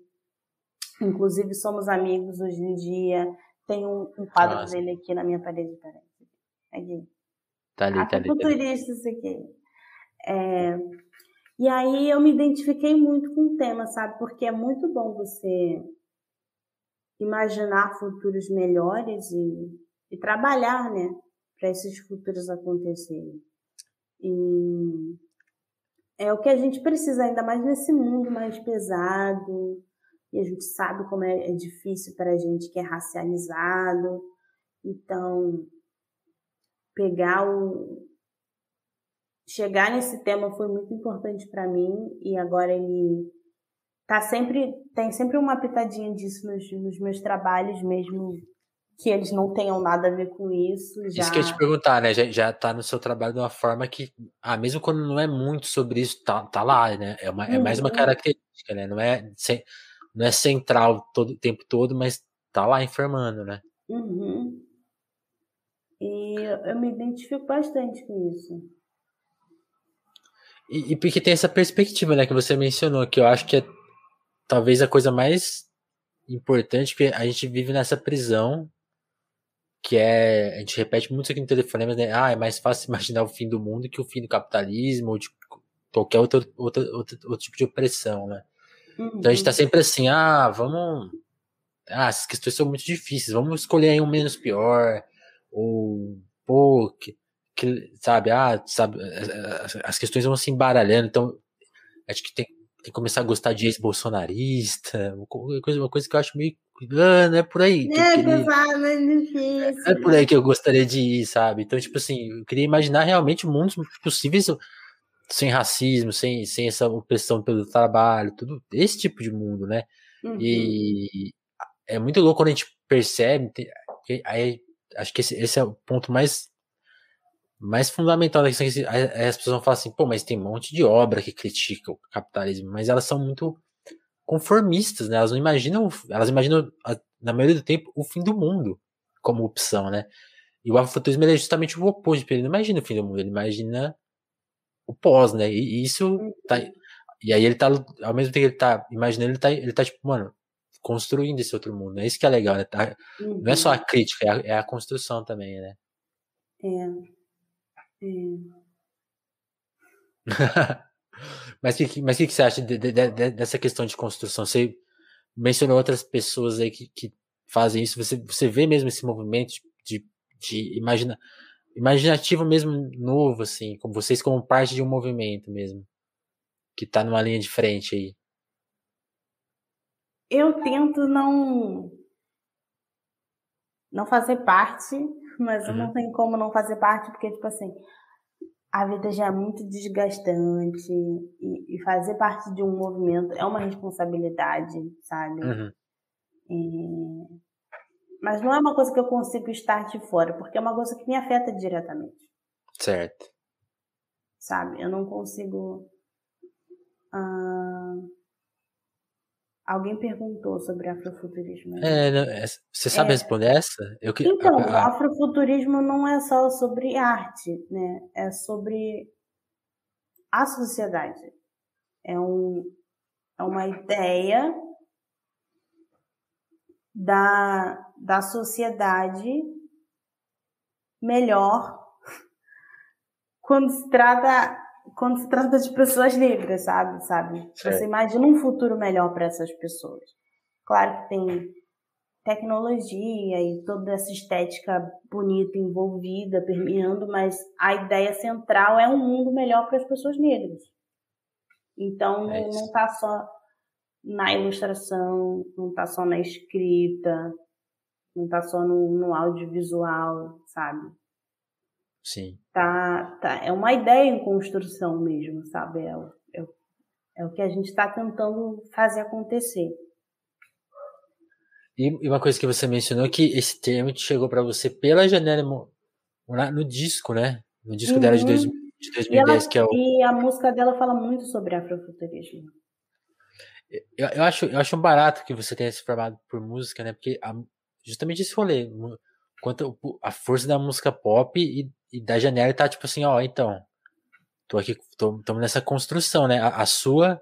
Inclusive, somos amigos hoje em dia. Tem um, um quadro Nossa. dele aqui na minha parede. Peraí. Aqui. Tá ali, tá ali. Afrofuturista, isso aqui. É, e aí eu me identifiquei muito com o tema, sabe? Porque é muito bom você imaginar futuros melhores e e trabalhar, né, para esses futuros acontecerem. E é o que a gente precisa, ainda mais nesse mundo mais pesado, e a gente sabe como é, é difícil para a gente que é racializado. Então, pegar o. Chegar nesse tema foi muito importante para mim, e agora ele tá sempre. Tem sempre uma pitadinha disso nos, nos meus trabalhos, mesmo que eles não tenham nada a ver com isso. Já... Isso que eu ia te perguntar, né? Já, já tá no seu trabalho de uma forma que, ah, mesmo quando não é muito sobre isso, tá, tá lá, né? É, uma, é mais uma uhum. característica, né? Não é. Não é central todo o tempo todo, mas tá lá informando, né? Uhum. E eu me identifico bastante com isso. E, e, porque tem essa perspectiva, né, que você mencionou, que eu acho que é talvez a coisa mais importante, que a gente vive nessa prisão, que é, a gente repete muito aqui no telefone, né, ah, é mais fácil imaginar o fim do mundo que o fim do capitalismo, ou de qualquer outro, outro, outro, outro tipo de opressão, né. Uhum. Então a gente tá uhum. sempre assim, ah, vamos, ah, essas questões são muito difíceis, vamos escolher aí um menos pior, ou, pô, que, que, sabe, ah, sabe, as questões vão se embaralhando, então acho que tem, tem que começar a gostar de ex-bolsonarista, uma coisa, uma coisa que eu acho meio. Ah, não é por aí. É, queria, é difícil. Não é por aí que eu gostaria de ir, sabe? Então, tipo assim, eu queria imaginar realmente mundos possíveis sem racismo, sem, sem essa opressão pelo trabalho, tudo esse tipo de mundo, né? Uhum. E é muito louco quando a gente percebe, aí acho que esse, esse é o ponto mais mais fundamental da questão que as pessoas vão falar assim, pô, mas tem um monte de obra que critica o capitalismo, mas elas são muito conformistas, né? Elas não imaginam, elas imaginam na maioria do tempo o fim do mundo como opção, né? E o afrofuturismo é justamente o oposto, ele não imagina o fim do mundo, ele imagina o pós, né? E isso tá e aí ele tá ao mesmo tempo que ele tá imaginando, ele tá ele tá tipo, mano, construindo esse outro mundo. É isso que é legal, né? Tá. Não é só a uhum. crítica, é a, é a, construção também, né? É. mas o que, mas que, que você acha de, de, de, dessa questão de construção? Você mencionou outras pessoas aí que, que fazem isso. Você, você vê mesmo esse movimento de, de imagina, imaginativo mesmo novo, assim, como vocês como parte de um movimento mesmo, que tá numa linha de frente aí eu tento não não fazer parte, mas uhum. não tem como não fazer parte, porque, tipo assim, a vida já é muito desgastante e, e fazer parte de um movimento é uma responsabilidade, sabe? Uhum. E... Mas não é uma coisa que eu consigo estar de fora, porque é uma coisa que me afeta diretamente. Certo. Sabe? Eu não consigo. Uh Alguém perguntou sobre afrofuturismo. Né? É, você sabe é. responder essa? Eu, então, a, a... o afrofuturismo não é só sobre arte, né? É sobre a sociedade. É, um, é uma ideia da, da sociedade melhor quando se trata quando se trata de pessoas negras, sabe? sabe? Você imagina um futuro melhor para essas pessoas. Claro que tem tecnologia e toda essa estética bonita envolvida, permeando, mas a ideia central é um mundo melhor para as pessoas negras. Então é não está só na ilustração, não está só na escrita, não está só no, no audiovisual, sabe? Sim. Tá, tá, é uma ideia em construção mesmo, sabe? É, é, é o que a gente está tentando fazer acontecer. E uma coisa que você mencionou que esse termo chegou para você pela janela no disco, né? No disco uhum. dela de, dois, de 2010, e ela, que é o. E a música dela fala muito sobre afrofuturismo. Eu, eu, acho, eu acho barato que você tenha se formado por música, né? Porque a, justamente esse rolê, quanto a força da música pop e, e da janela tá tipo assim, ó, então, tô aqui, tô, tô nessa construção, né? A, a, sua,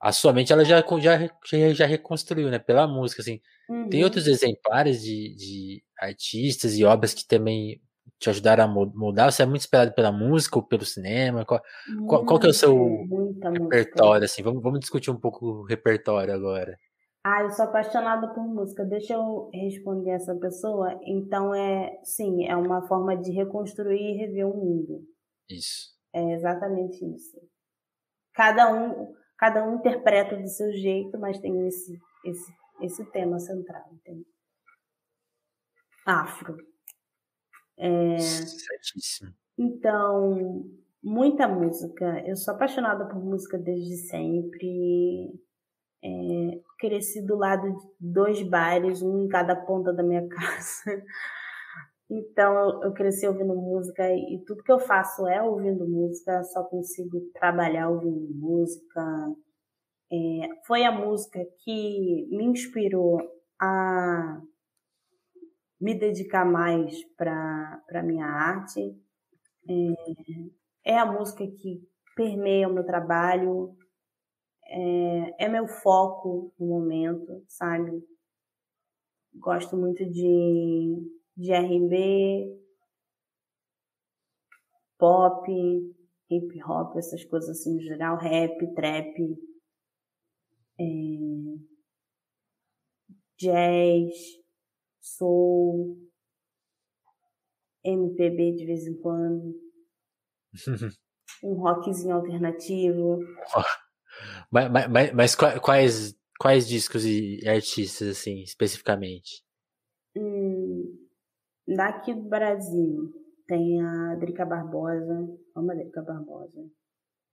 a sua mente, ela já, já, já, já reconstruiu, né? Pela música, assim. Uhum. Tem outros exemplares de, de artistas e obras que também te ajudaram a moldar? Você é muito inspirado pela música ou pelo cinema? Qual, qual, qual que é o seu repertório, assim? Vamos, vamos discutir um pouco o repertório agora. Ah, eu sou apaixonada por música. Deixa eu responder essa pessoa. Então é, sim, é uma forma de reconstruir e rever o mundo. Isso. É exatamente isso. Cada um, cada um interpreta do seu jeito, mas tem esse esse esse tema central, entende? Afro. É... Certíssimo. Então, muita música. Eu sou apaixonada por música desde sempre é, cresci do lado de dois bares, um em cada ponta da minha casa. Então eu cresci ouvindo música e tudo que eu faço é ouvindo música, só consigo trabalhar ouvindo música. é, foi a música que me inspirou a me dedicar mais para a minha arte. É, é, a música que permeia o meu trabalho, é, é meu foco no momento, sabe? Gosto muito de, de R&B, pop, hip hop, essas coisas assim no geral, rap, trap, é, jazz, soul, MPB de vez em quando, um rockzinho alternativo. Mas, mas, mas, quais, quais discos e artistas, assim, especificamente? Hum, daqui do Brasil tem a Drica Barbosa, amo a Drica Barbosa,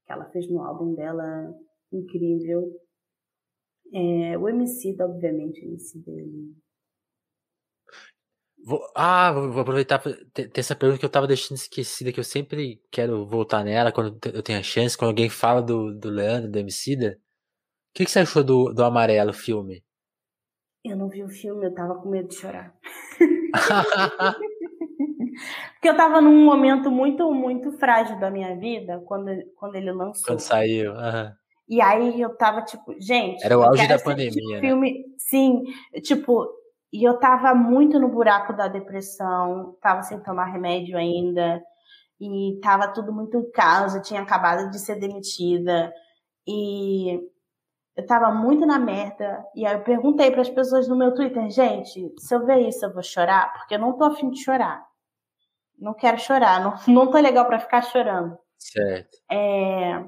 que ela fez no álbum dela incrível. É, o MC, obviamente, o MC dele. Vou, ah, vou aproveitar ter essa pergunta que eu tava deixando esquecida, que eu sempre quero voltar nela quando eu tenho a chance, quando alguém fala do, do Leandro, do Emicida. O que, que você achou do, do Amarelo, filme? Eu não vi o filme, eu tava com medo de chorar. Porque eu tava num momento muito, muito frágil da minha vida quando, quando ele lançou. Quando saiu. Uhum. E aí eu tava tipo, gente. Era o auge da pandemia. Né? Filme, né? sim, tipo, e eu tava muito no buraco da depressão, tava sem tomar remédio ainda, e tava tudo muito em casa, tinha acabado de ser demitida, e eu tava muito na merda. E aí eu perguntei para as pessoas no meu Twitter, gente, se eu ver isso eu vou chorar? Porque eu não tô afim de chorar. Não quero chorar, não, não tô legal para ficar chorando. Certo. É...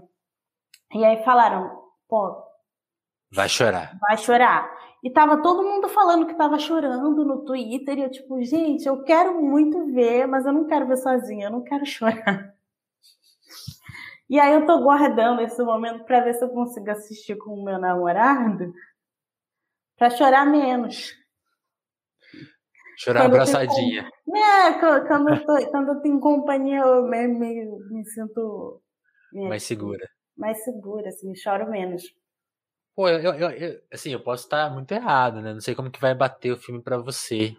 E aí falaram, pô. Vai chorar. Vai chorar. E tava todo mundo falando que tava chorando no Twitter. E eu, tipo, gente, eu quero muito ver, mas eu não quero ver sozinha, eu não quero chorar. E aí eu tô guardando esse momento para ver se eu consigo assistir com o meu namorado para chorar menos. Chorar quando abraçadinha. Tenho... É, quando eu, tô, quando eu tenho companhia, eu me, me, me sinto. mais segura. Mais segura, assim, choro menos. Pô, eu, eu, eu, assim, eu posso estar muito errado, né? Não sei como que vai bater o filme para você.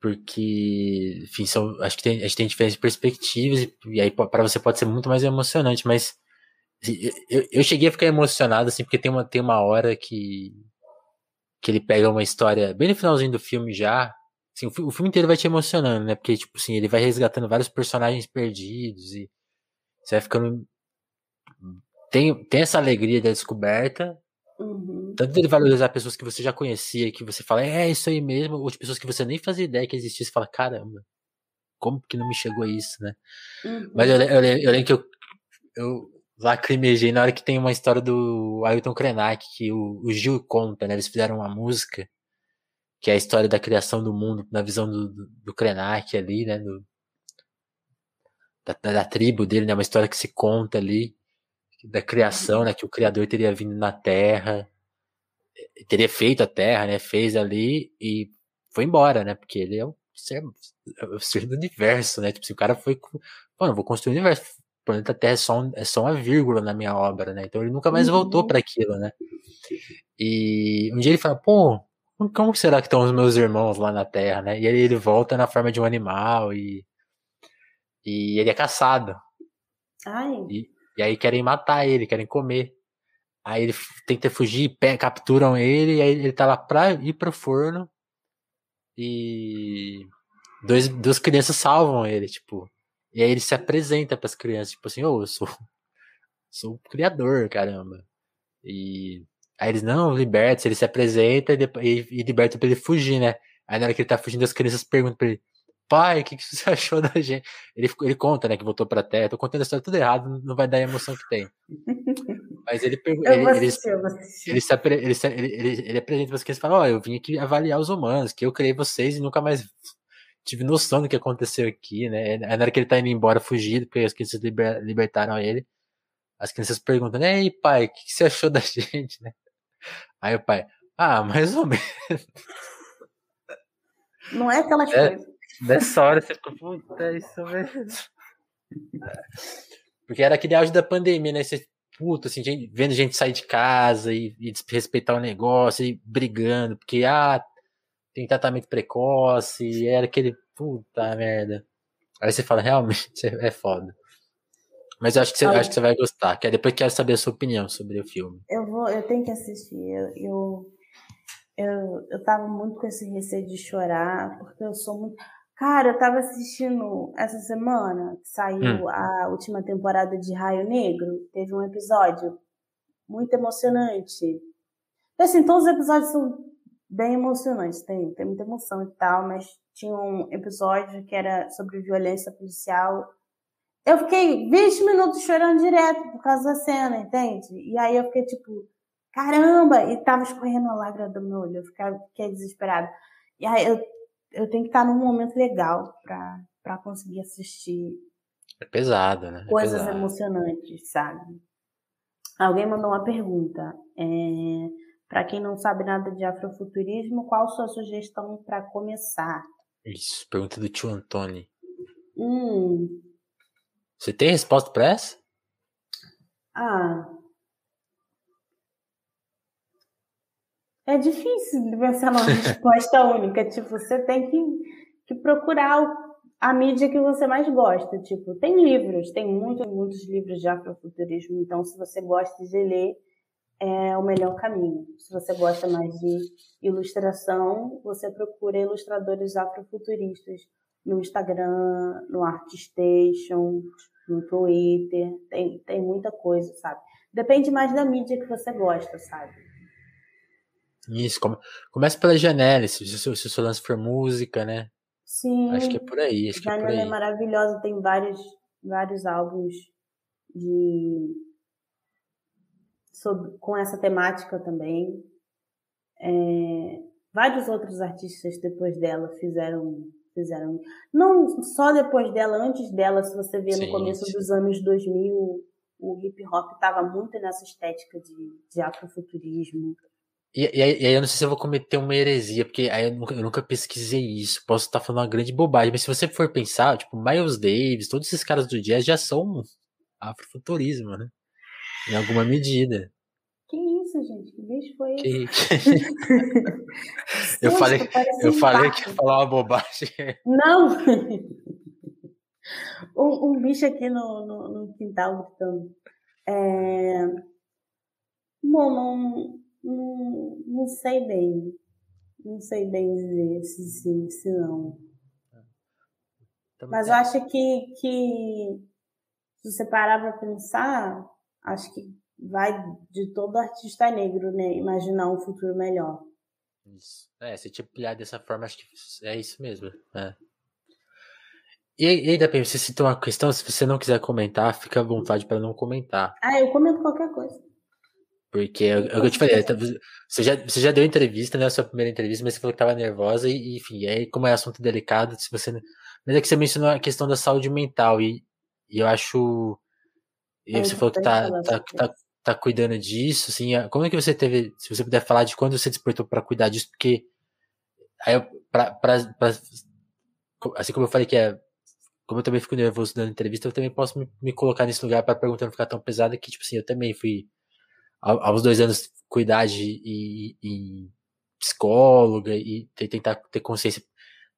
Porque, enfim, são, acho que tem, a gente tem diferentes perspectivas, e, e aí para você pode ser muito mais emocionante, mas assim, eu, eu cheguei a ficar emocionado, assim, porque tem uma, tem uma hora que, que ele pega uma história, bem no finalzinho do filme já, Assim, o, filme inteiro vai te emocionando, né? Porque, tipo assim, ele vai resgatando vários personagens perdidos e você vai ficando. Tem, tem essa alegria da descoberta. Uhum. Tanto ele valorizar pessoas que você já conhecia, que você fala, é isso aí mesmo, ou de pessoas que você nem fazia ideia que existisse, fala, caramba, como que não me chegou isso, né? Uhum. Mas eu, eu, eu, lembro que eu, eu lacrimejei na hora que tem uma história do Ailton Krenak, que o, o Gil conta, né? Eles fizeram uma música que é a história da criação do mundo na visão do, do, do Krenak ali, né, do, da, da, tribo dele, né, uma história que se conta ali da criação, né, que o criador teria vindo na Terra, teria feito a Terra, né, fez ali e foi embora, né, porque ele é o ser, é o ser do universo, né, tipo, se o cara foi, mano, vou construir o universo, o planeta Terra é só, um, é só uma vírgula na minha obra, né, então ele nunca mais uhum. voltou para aquilo, né, e um dia ele fala, pô, como será que estão os meus irmãos lá na Terra, né? E aí ele volta na forma de um animal e e ele é caçado. Ai. E, e aí querem matar ele, querem comer. Aí ele tenta fugir, capturam ele, e aí ele tá lá pra ir pro forno. E dois, duas crianças salvam ele, tipo. E aí ele se apresenta para as crianças, tipo assim, ô, oh, eu sou, sou o criador, caramba. E Aí eles, não, liberta, ele se apresenta e, e, e liberta pra ele fugir, né? Aí na hora que ele tá fugindo, as crianças perguntam pra ele, pai, o que, que você achou da gente? Ele, ele conta, né, que voltou pra terra. Tô contando a história tudo errado, não vai dar a emoção que tem. Mas ele pergunta. Ele, ele, ele, se, ele, ele, ele apresenta para as crianças e fala: Ó, oh, eu vim aqui avaliar os humanos, que eu criei vocês e nunca mais tive noção do que aconteceu aqui, né? Na hora que ele tá indo embora fugido, porque as crianças liber, libertaram ele, as crianças perguntam: Ei, pai, o que, que você achou da gente, né? Aí o pai, ah, mais ou menos. Não é aquelas é, coisas. Nessa hora você ficou, puta, é isso mesmo. Porque era aquele auge da pandemia, né? Você puto, assim, gente, vendo gente sair de casa e, e desrespeitar o negócio e brigando, porque, ah, tem tratamento precoce, e era aquele, puta merda. Aí você fala, realmente, é foda. Mas eu acho que você, acho que você vai gostar, que depois quero saber a sua opinião sobre o filme. Eu vou, eu tenho que assistir. Eu, eu, eu, eu tava muito com esse receio de chorar, porque eu sou muito. Cara, eu tava assistindo essa semana, que saiu hum. a última temporada de Raio Negro, teve um episódio muito emocionante. Assim, todos os episódios são bem emocionantes, tem, tem muita emoção e tal, mas tinha um episódio que era sobre violência policial. Eu fiquei 20 minutos chorando direto por causa da cena, entende? E aí eu fiquei tipo, caramba! E tava escorrendo a lágrima do meu olho, eu fiquei, fiquei desesperada. E aí eu eu tenho que estar num momento legal para para conseguir assistir. É pesado, né? É coisas pesado. emocionantes, sabe? Alguém mandou uma pergunta. É, para quem não sabe nada de afrofuturismo, qual sua sugestão para começar? Isso, pergunta do tio Antônio. Hum. Você tem resposta para essa? Ah, é difícil pensar numa resposta única. Tipo, você tem que, que procurar a mídia que você mais gosta. Tipo, tem livros, tem muitos, muitos livros de afrofuturismo. Então, se você gosta de ler, é o melhor caminho. Se você gosta mais de ilustração, você procura ilustradores afrofuturistas no Instagram, no Artstation, no Twitter. Tem, tem muita coisa, sabe? Depende mais da mídia que você gosta, sabe? Isso, come, começa pela janela, se, se, se o seu lance for música, né? Sim. Acho que é por aí. Acho Janela que é, é maravilhosa, tem vários, vários álbuns de sobre, com essa temática também. É, vários outros artistas depois dela fizeram fizeram não só depois dela antes dela se você vê no começo dos anos 2000 o hip hop estava muito nessa estética de, de afrofuturismo e, e, aí, e, aí, eu não sei se eu vou cometer uma heresia, porque aí eu nunca, eu nunca, pesquisei isso. Posso estar falando uma grande bobagem, mas se você for pensar, tipo, Miles Davis, todos esses caras do jazz já são afrofuturismo, né? Em alguma medida. Que isso, gente? Que bicho foi que... eu falei, eu falei que ia falar uma bobagem. Não! um, um, bicho aqui no, no, no quintal gritando. É... Bom, não não, não sei bem. Não sei bem dizer se sim, se não. Mas eu acho que, que se você parar para pensar, acho que vai de todo artista negro, né? Imaginar um futuro melhor. Isso. É, se te pilhar dessa forma, acho que é isso mesmo. É. E, e aí, Dapem, você citou uma questão, se você não quiser comentar, fica à vontade para não comentar. Ah, eu comento qualquer coisa. Porque é, é o que eu te falei, tá, você já, você já deu entrevista, né? A sua primeira entrevista, mas você falou que estava nervosa, e enfim, aí como é assunto delicado, se você. Mas é que você mencionou a questão da saúde mental, e, e eu acho. E você falou que tá, tá, tá, tá cuidando disso, assim, como é que você teve, se você puder falar de quando você despertou para cuidar disso, porque aí pra, pra, pra, assim como eu falei que é, como eu também fico nervoso dando entrevista, eu também posso me, me colocar nesse lugar para perguntar não ficar tão pesada que, tipo assim, eu também fui aos dois anos cuidar de e, e psicóloga e tentar ter consciência.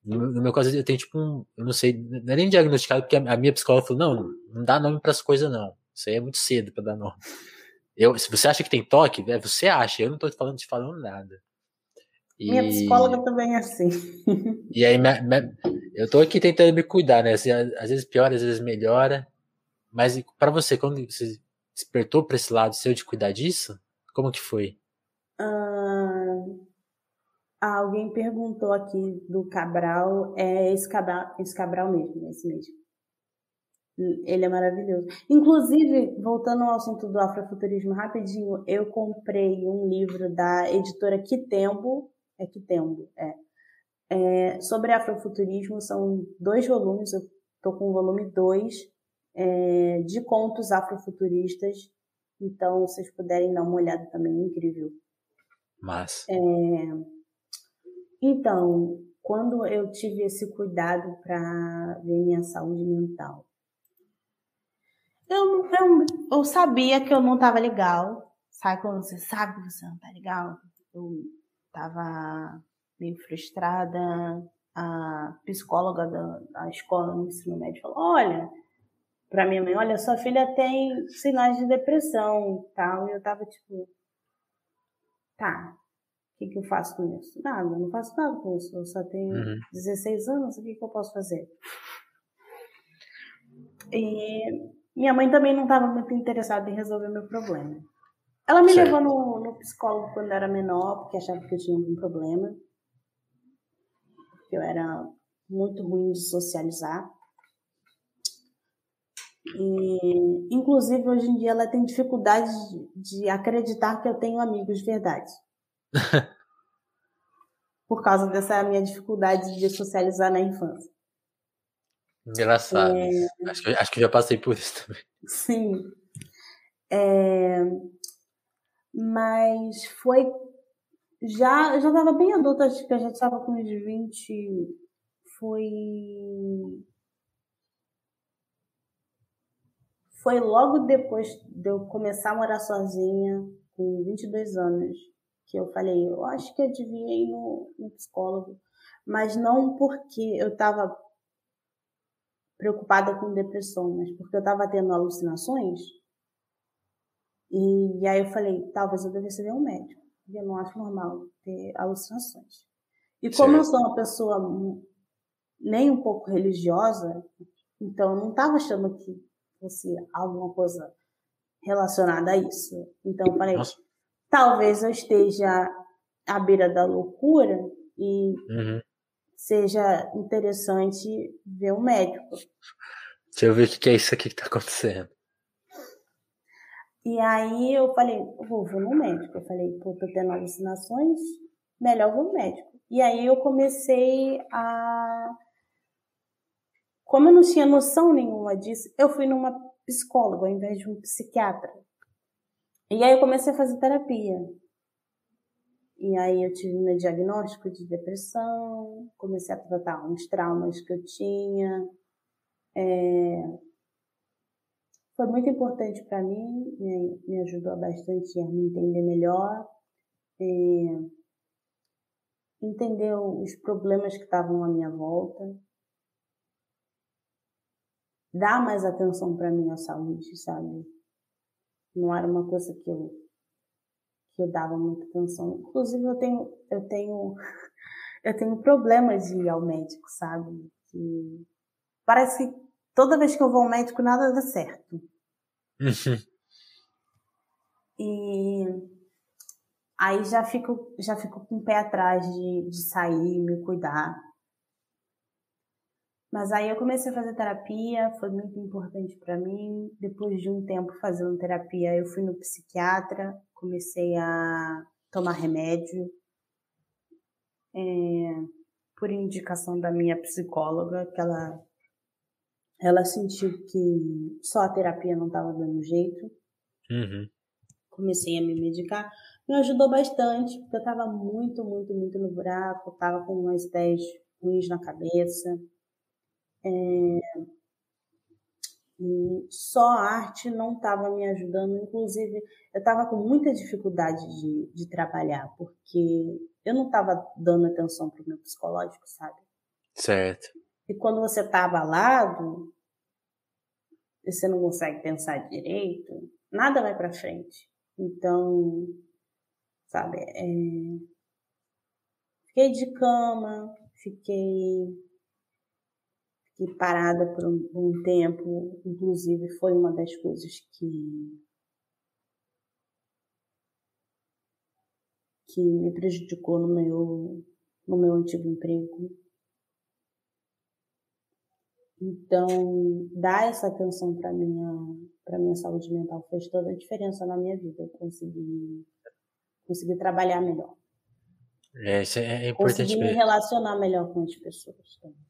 No, no, meu caso, eu tenho tipo um, eu não sei, não é nem diagnosticado, porque a, a minha psicóloga falou: não, não dá nome para as coisas, não. Isso aí é muito cedo para dar nome. Eu, se você acha que tem toque, é, você acha, eu não tô falando, te falando nada. E, minha psicóloga também é assim. E aí, minha, minha, eu tô aqui tentando me cuidar, né? Assim, às vezes piora, às vezes melhora. Mas para você, quando você despertou para esse lado seu de cuidar disso? Como que foi? Ah, alguém perguntou aqui do Cabral, é esse Cabral, esse Cabral mesmo, esse mesmo. Ele é maravilhoso. Inclusive, voltando ao assunto do afrofuturismo rapidinho, eu comprei um livro da editora Quitembo, é Quitembo, é, é sobre afrofuturismo, são dois volumes, eu tô com o volume 2, é, de contos afrofuturistas. Então, se vocês puderem dar uma olhada também, é incrível. Mas. É, então, quando eu tive esse cuidado para ver minha saúde mental, Eu, eu, eu sabia que eu não estava legal. Sabe quando você sabe que você não está legal? Eu estava meio frustrada. A psicóloga da, da escola no ensino médio falou: olha, para minha mãe, olha, sua filha tem sinais de depressão tal. E eu tava tipo, tá, o que, que eu faço com isso? Nada, eu não faço nada com isso. Eu só tenho uhum. 16 anos, o que, que eu posso fazer? E minha mãe também não estava muito interessada em resolver meu problema. Ela me certo. levou no, no, psicólogo quando eu era menor, porque achava que eu tinha algum problema. Que eu era muito ruim de socializar. E, inclusive, hoje em dia, ela tem dificuldade de, de acreditar que eu tenho amigos de verdade. Por causa dessa minha dificuldade de socializar na infância. Engraçado. É... Acho, que, acho que já passei por isso também. Sim. É... Mas foi. Já já estava bem adulta, acho que eu já estava com uns 20. Foi. Foi logo depois de eu começar a morar sozinha, com 22 anos, que eu falei, eu acho que eu devia ir no, no psicólogo. Mas não porque eu estava preocupada com depressão, mas porque eu estava tendo alucinações. E, e, aí eu falei, talvez eu devesse ver um médico, porque eu não acho normal ter alucinações. E como eu sou uma pessoa nem um pouco religiosa, então eu não estava achando que fosse alguma coisa relacionada a isso. Então eu falei, Nossa. talvez eu esteja à beira da loucura e uhum seja interessante ver um médico. Deixa eu ver o que é isso aqui que está acontecendo. E aí eu falei, vou ver no médico. Eu falei, pô, tô tendo alucinações, melhor vou no médico. E aí eu comecei a. Como eu não tinha noção nenhuma disso, eu fui numa psicóloga ao invés de um psiquiatra. E aí eu comecei a fazer terapia. E aí eu tive meu diagnóstico de depressão, comecei a tratar uns traumas que eu tinha. É... Foi muito importante para mim, me, me, ajudou bastante a me entender melhor, é... entender os problemas que estavam à minha volta, dar mais atenção para minha saúde, sabe? Não era uma coisa que eu que eu dava muita atenção. Inclusive eu tenho eu tenho eu tenho problema de ir ao médico, sabe? Que parece que toda vez que eu vou ao médico nada dá certo. E aí já fico já fico com o pé atrás de, de sair, me cuidar. Mas aí eu comecei a fazer terapia, foi muito importante para mim. Depois de um tempo fazendo terapia, eu fui no psiquiatra, comecei a tomar remédio. É, por indicação da minha psicóloga, que ela, ela sentiu que só a terapia não estava dando jeito. Uhum. Comecei a me medicar. Me ajudou bastante, porque eu estava muito, muito, muito no buraco, estava com umas ideias ruins na cabeça. É, e só a arte não estava me ajudando, inclusive eu estava com muita dificuldade de, de trabalhar, porque eu não estava dando atenção para o meu psicológico, sabe? Certo. E quando você está abalado, você não consegue pensar direito, nada vai para frente. Então, sabe, é... fiquei de cama, fiquei parada por um, um tempo, inclusive foi uma das coisas que que me prejudicou no meu no meu antigo emprego. Então, dar essa atenção para minha para minha saúde mental fez toda a diferença na minha vida. Eu consegui consegui trabalhar melhor. É, isso é importante. Consegui me relacionar melhor com as pessoas também.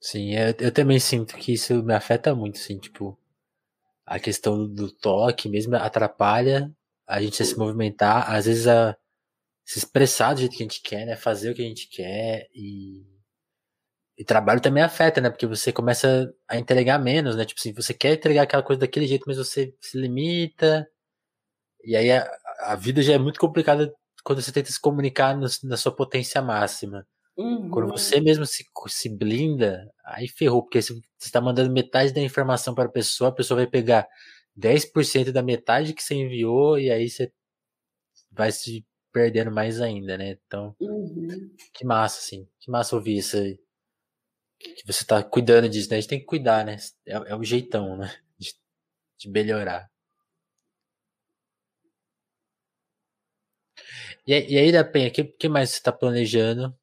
Sim, eu, eu também sinto que isso me afeta muito, assim, tipo, a questão do toque mesmo atrapalha a gente se movimentar, às vezes a se expressar do jeito que a gente quer, né, fazer o que a gente quer e e trabalho também afeta, né? Porque você começa a entregar menos, né? Tipo assim, você quer entregar aquela coisa daquele jeito, mas você se limita. E aí a, a vida já é muito complicada quando você tenta se comunicar no, na sua potência máxima. Uhum. Quando você mesmo se, se blinda, aí ferrou, porque você está mandando metade da informação para a pessoa, a pessoa vai pegar 10% da metade que você enviou e aí você vai se perdendo mais ainda, né? Então, uhum. que massa, assim. Que massa ouvir isso aí. Que você tá cuidando disso, né? A gente tem que cuidar, né? É, é o jeitão, né? De, de melhorar. E, e aí, da Penha, o que, que mais você está planejando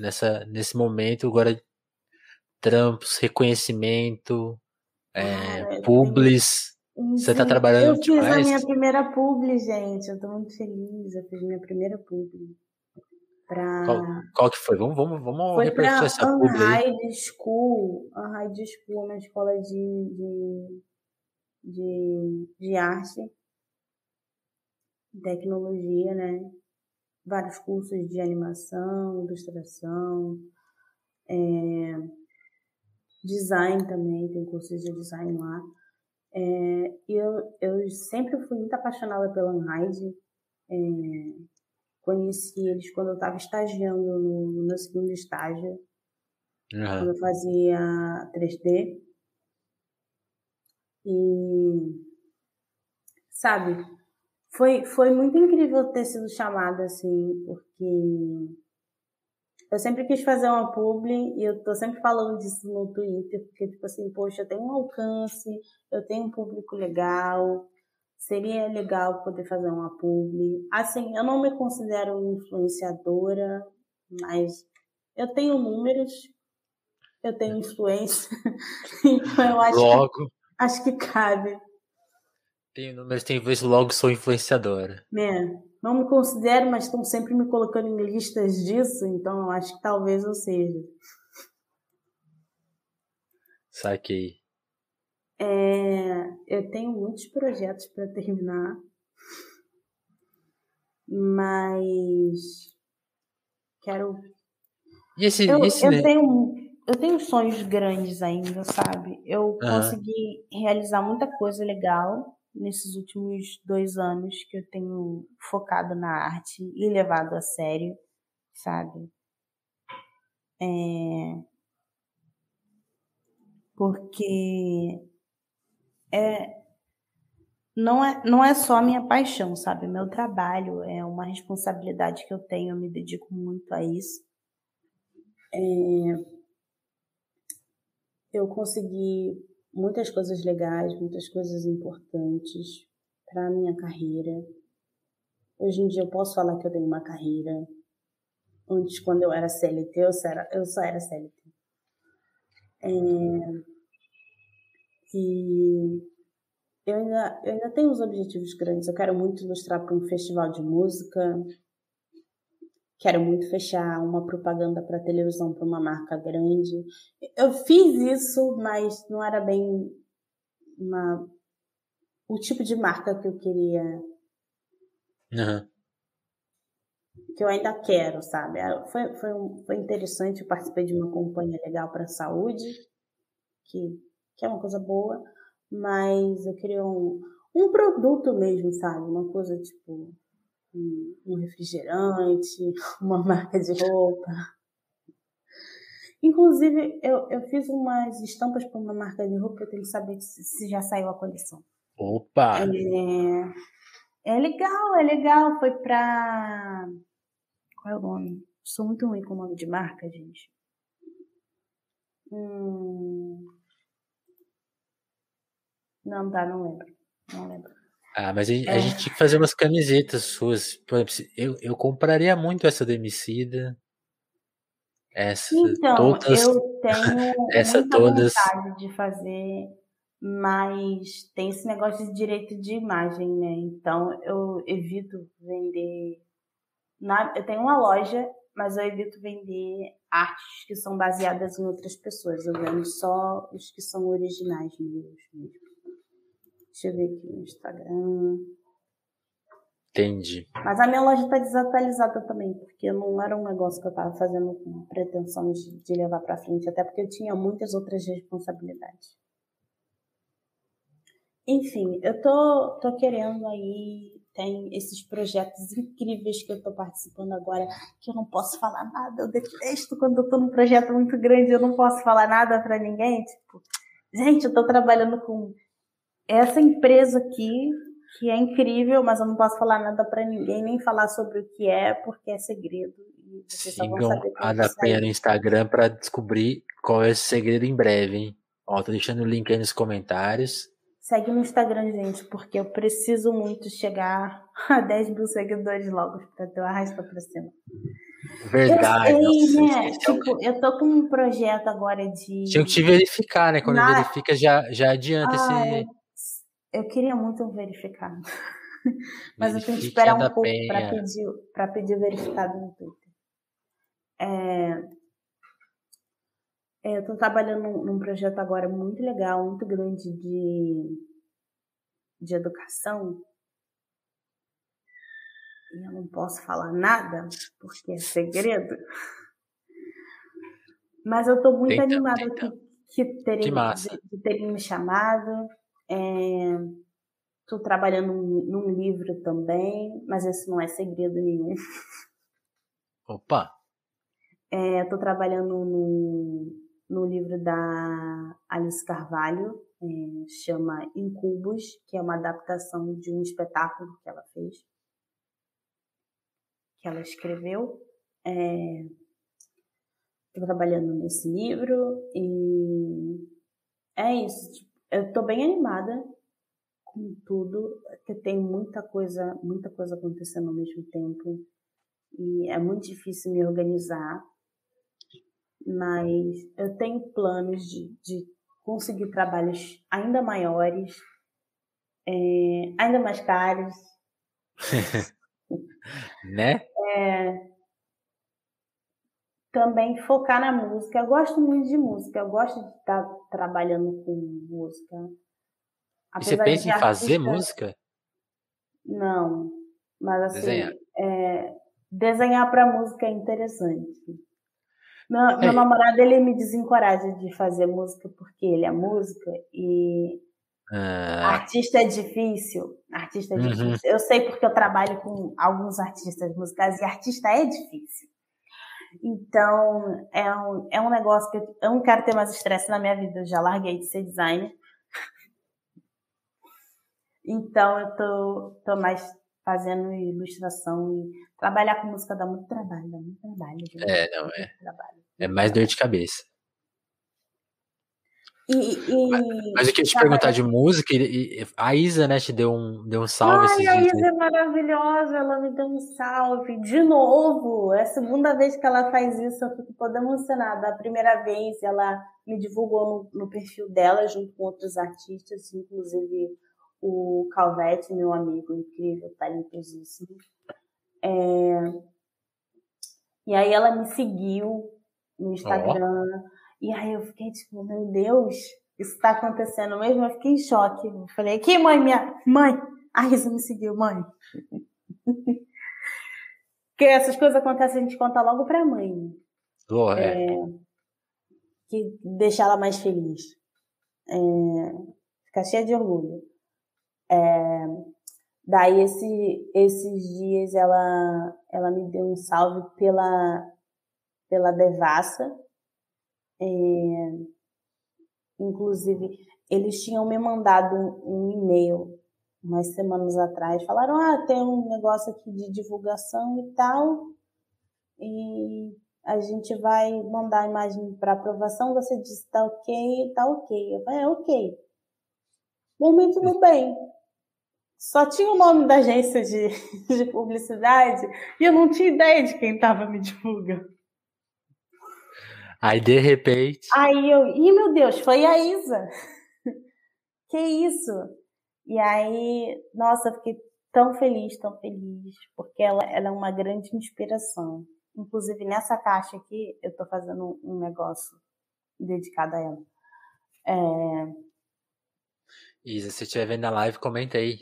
nessa, nesse momento? Agora, trampos, reconhecimento, é, ah, publis. Você está trabalhando Eu fiz a minha primeira publi, gente. Eu estou muito feliz. Eu fiz minha primeira publi. Pra... Qual, qual que foi? Vamos, vamos, vamos foi repercutir essa publi. Unhide School. Unhide School, uma escola de, de, de, de arte tecnologia, né? Vários cursos de animação, ilustração, é, design também, tem cursos de design lá. É, eu, eu sempre fui muito apaixonada pela Unride. É, conheci eles quando eu estava estagiando no, no, meu segundo estágio, uhum. quando eu fazia 3D. E, sabe, foi, foi muito incrível ter sido chamada assim, porque eu sempre quis fazer uma publi e eu tô sempre falando disso no Twitter, porque, tipo assim, poxa, eu tenho um alcance, eu tenho um público legal, seria legal poder fazer uma publi. Assim, eu não me considero influenciadora, mas eu tenho números, eu tenho influência, então eu acho, Logo. Que, acho que cabe. Tenho números, tenho vezes logo sou influenciadora. É, não me considero, mas estão sempre me colocando em listas disso, então eu acho que talvez eu seja. Saquei. É, eu tenho muitos projetos para terminar, mas quero. E esse, eu, esse... eu tenho eu tenho sonhos grandes ainda, sabe? Eu uhum. consegui realizar muita coisa legal nesses últimos dois anos que eu tenho focado na arte e levado a sério, sabe? É... Porque é... Não, é, não é só a minha paixão, sabe? Meu trabalho é uma responsabilidade que eu tenho, eu me dedico muito a isso. É... Eu consegui muitas coisas legais, muitas coisas importantes para a minha carreira. Hoje em dia eu posso falar que eu tenho uma carreira. Antes, quando eu era CLT, eu só era, eu só era CLT. É, e eu ainda, eu ainda tenho uns objetivos grandes. Eu quero muito ilustrar para um festival de música. Quero muito fechar uma propaganda para televisão para uma marca grande. Eu fiz isso, mas não era bem uma, o tipo de marca que eu queria. Uhum. Que eu ainda quero, sabe? Foi, foi, um, foi interessante. Eu participei de uma companhia legal para a saúde, que, que é uma coisa boa, mas eu queria um, um produto mesmo, sabe? Uma coisa tipo um refrigerante, uma marca de roupa. Inclusive, eu, eu fiz umas estampas para uma marca de roupa, eu tenho que saber se, se já saiu a coleção. Opa! É, é legal, é legal. Foi para. Qual é o nome? Sou muito ruim com o nome de marca, gente. Hum... Não, tá, não lembro. Não lembro. Ah, mas a, é. a gente tinha que fazer umas camisetas suas. Eu, eu compraria muito essa do Emicida. Essa, então, todas, eu tenho essa muita todas. vontade de fazer, mas tem esse negócio de direito de imagem, né? Então eu evito vender. Na, eu tenho uma loja, mas eu evito vender artes que são baseadas em outras pessoas. Eu vendo só os que são originais meus mesmo. Deixa eu ver aqui no Instagram. Entendi. Mas a minha loja está desatualizada também, porque não era um negócio que eu estava fazendo com pretensão de, de levar para frente, até porque eu tinha muitas outras responsabilidades. Enfim, eu tô, tô querendo aí, tem esses projetos incríveis que eu tô participando agora, que eu não posso falar nada. Eu detesto quando eu tô num projeto muito grande, eu não posso falar nada para ninguém. Tipo, gente, eu tô trabalhando com essa empresa aqui, que é incrível, mas eu não posso falar nada para ninguém, nem falar sobre o que é, porque é segredo. E vocês Sigam a da Penha no Instagram para descobrir qual é esse segredo em breve, hein? Ó, tô deixando o link aí nos comentários. Segue no Instagram, gente, porque eu preciso muito chegar a 10 mil seguidores logo para ter o arrasta pra cima. Verdade. Eu sei, né? É tipo, eu tô com um projeto agora de. Tinha que te verificar, né? Quando Na... verifica, já, já adianta ah, esse eu queria muito verificar. Mas eu tenho que esperar um pouco para pedir, pra pedir verificado no Twitter. É, é, eu estou trabalhando num, num, projeto agora muito legal, muito grande de, de educação. E eu não posso falar nada, porque é segredo. Mas eu estou muito tenta, animada tenta. que, que, terem, de, de terem me chamado. Estou é, trabalhando num, livro também, mas esse não é segredo nenhum. Opa! Estou é, trabalhando no, no livro da Alice Carvalho, é, chama Incubos, que é uma adaptação de um espetáculo que ela fez, que ela escreveu. Estou é, trabalhando nesse livro e é isso. Eu estou bem animada com tudo, que tem muita coisa, muita coisa acontecendo ao mesmo tempo e é muito difícil me organizar, mas eu tenho planos de, de conseguir trabalhos ainda maiores, é, ainda mais caros. né? É, também focar na música. Eu gosto muito de música, eu gosto de estar trabalhando com música. e você pensa em fazer música? Não, mas assim, desenhar, é, desenhar para música é interessante. Meu, é. meu namorado ele me desencoraja de fazer música porque ele é música e ah. artista é difícil. Artista é uhum. difícil. Eu sei porque eu trabalho com alguns artistas musicais e artista é difícil. Então, é um, é um negócio que eu, eu não quero ter mais estresse na minha vida. Eu já larguei de ser designer. Então, eu tô, tô mais fazendo ilustração e trabalhar com música dá muito trabalho, dá muito trabalho. Gente. É, não é. É mais dor de cabeça. E, e, mas, eu queria te perguntar de música, e, a Isa, né, te deu um, deu um salve Ai, a Isa é maravilhosa, ela me deu um salve. De novo, é a segunda vez que ela faz isso, eu fico toda emocionada. A primeira vez ela me divulgou no, no perfil dela, junto com outros artistas, inclusive o Calvete, meu amigo incrível, talentosíssimo. É... E aí ela me seguiu no Instagram. Oh e aí eu fiquei tipo, meu Deus, isso tá acontecendo mesmo? Eu fiquei em choque. Eu falei, que mãe, minha mãe? A Isa me seguiu, mãe. Porque essas coisas acontecem, a gente conta logo pra mãe. Oh, é. é. Que deixa ela mais feliz. É, ficar cheia de orgulho. É, daí esse, esses dias ela, ela me deu um salve pela, pela devassa, é, inclusive, eles tinham me mandado um, um e-mail umas semanas atrás. Falaram: ah, tem um negócio aqui de divulgação e tal, e a gente vai mandar a imagem para aprovação. Você disse: tá ok, tá ok. Eu falei: é ok. Momento no bem. Só tinha o nome da agência de, de publicidade e eu não tinha ideia de quem estava me divulgando. Aí, de repente. Aí eu, ih, meu Deus, foi a Isa. que isso? E aí, nossa, fiquei tão feliz, tão feliz, porque ela, ela é uma grande inspiração. Inclusive, nessa caixa aqui, eu tô fazendo um negócio dedicado a ela. É... Isa, se estiver vendo a live, comenta aí.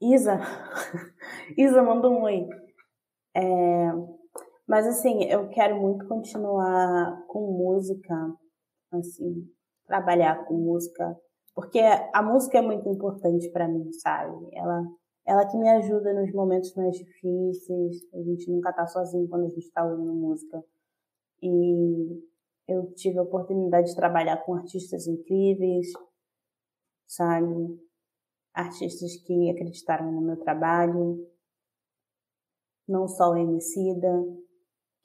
Isa, Isa mandou um oi. É, mas assim, eu quero muito continuar com música, assim, trabalhar com música, porque a música é muito importante para mim, sabe? Ela, ela que me ajuda nos momentos mais difíceis. A gente nunca tá sozinho quando a gente tá ouvindo música. E eu tive a oportunidade de trabalhar com artistas incríveis, sabe? Artistas que acreditaram no meu trabalho, não só o Emicida,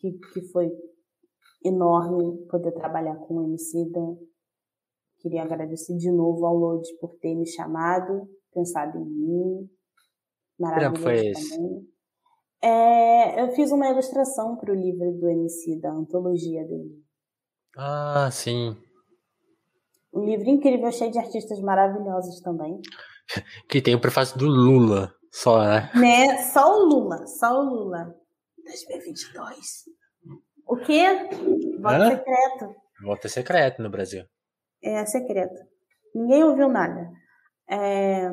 que, que foi enorme poder trabalhar com o Emicida. Queria agradecer de novo ao Lodi por ter me chamado, pensado em mim. Maravilhoso foi também. É, eu fiz uma ilustração para o livro do Emicida, a antologia dele. Ah, sim. Um livro incrível, cheio de artistas maravilhosos também. que tem o prefácio do Lula, só, né? Né? Só o Lula, só o Lula. 2022. O quê? Voto Hã? secreto. Voto secreto no Brasil. É secreto. Ninguém ouviu nada. É...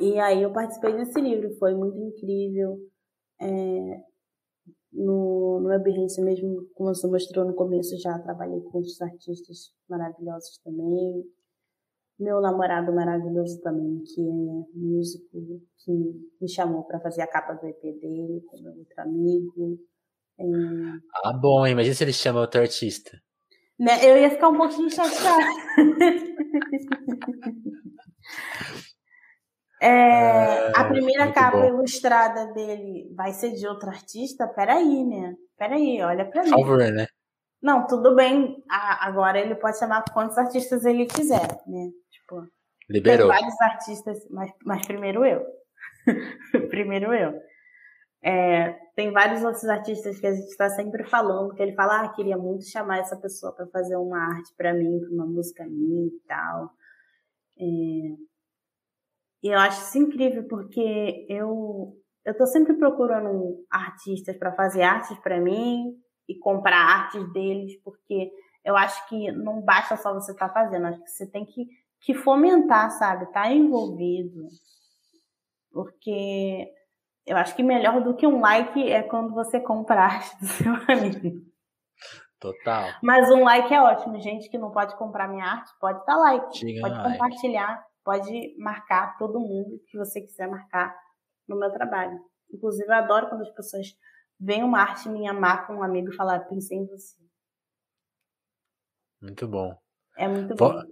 E aí eu participei desse livro, foi muito incrível. É no, no Behance mesmo, como você mostrou no começo, já trabalhei com outros artistas maravilhosos também. Meu namorado maravilhoso também, que é músico, que me chamou para fazer a capa do EP dele, com meu outro amigo. É... Ah, bom, imagina se ele chama outro artista. Né? Eu ia ficar um pouquinho chateada. É, a primeira capa bom. ilustrada dele vai ser de outro artista? Peraí, né? Peraí, olha pra mim. Favor, né? Não, tudo bem. agora ele pode chamar quantos artistas ele quiser, né? Tipo, Liberou. Tem vários artistas, mas, mas primeiro eu. primeiro eu. É, tem vários outros artistas que a gente está sempre falando, que ele fala, ah, queria muito chamar essa pessoa para fazer uma arte para mim, para uma música minha e tal. É, e eu acho isso incrível porque eu eu tô sempre procurando artistas para fazer artes para mim e comprar artes deles, porque eu acho que não basta só você estar tá fazendo, acho que você tem que, que fomentar, sabe? Tá envolvido. Porque eu acho que melhor do que um like é quando você compra a arte do seu amigo. Total. Mas um like é ótimo. Gente que não pode comprar minha arte, pode dar like, Diga pode like. compartilhar pode marcar todo mundo que você quiser marcar no meu trabalho. Inclusive, eu adoro quando as pessoas veem uma arte minha, marcam um amigo e falam, pensei em você. Muito bom. É muito bom.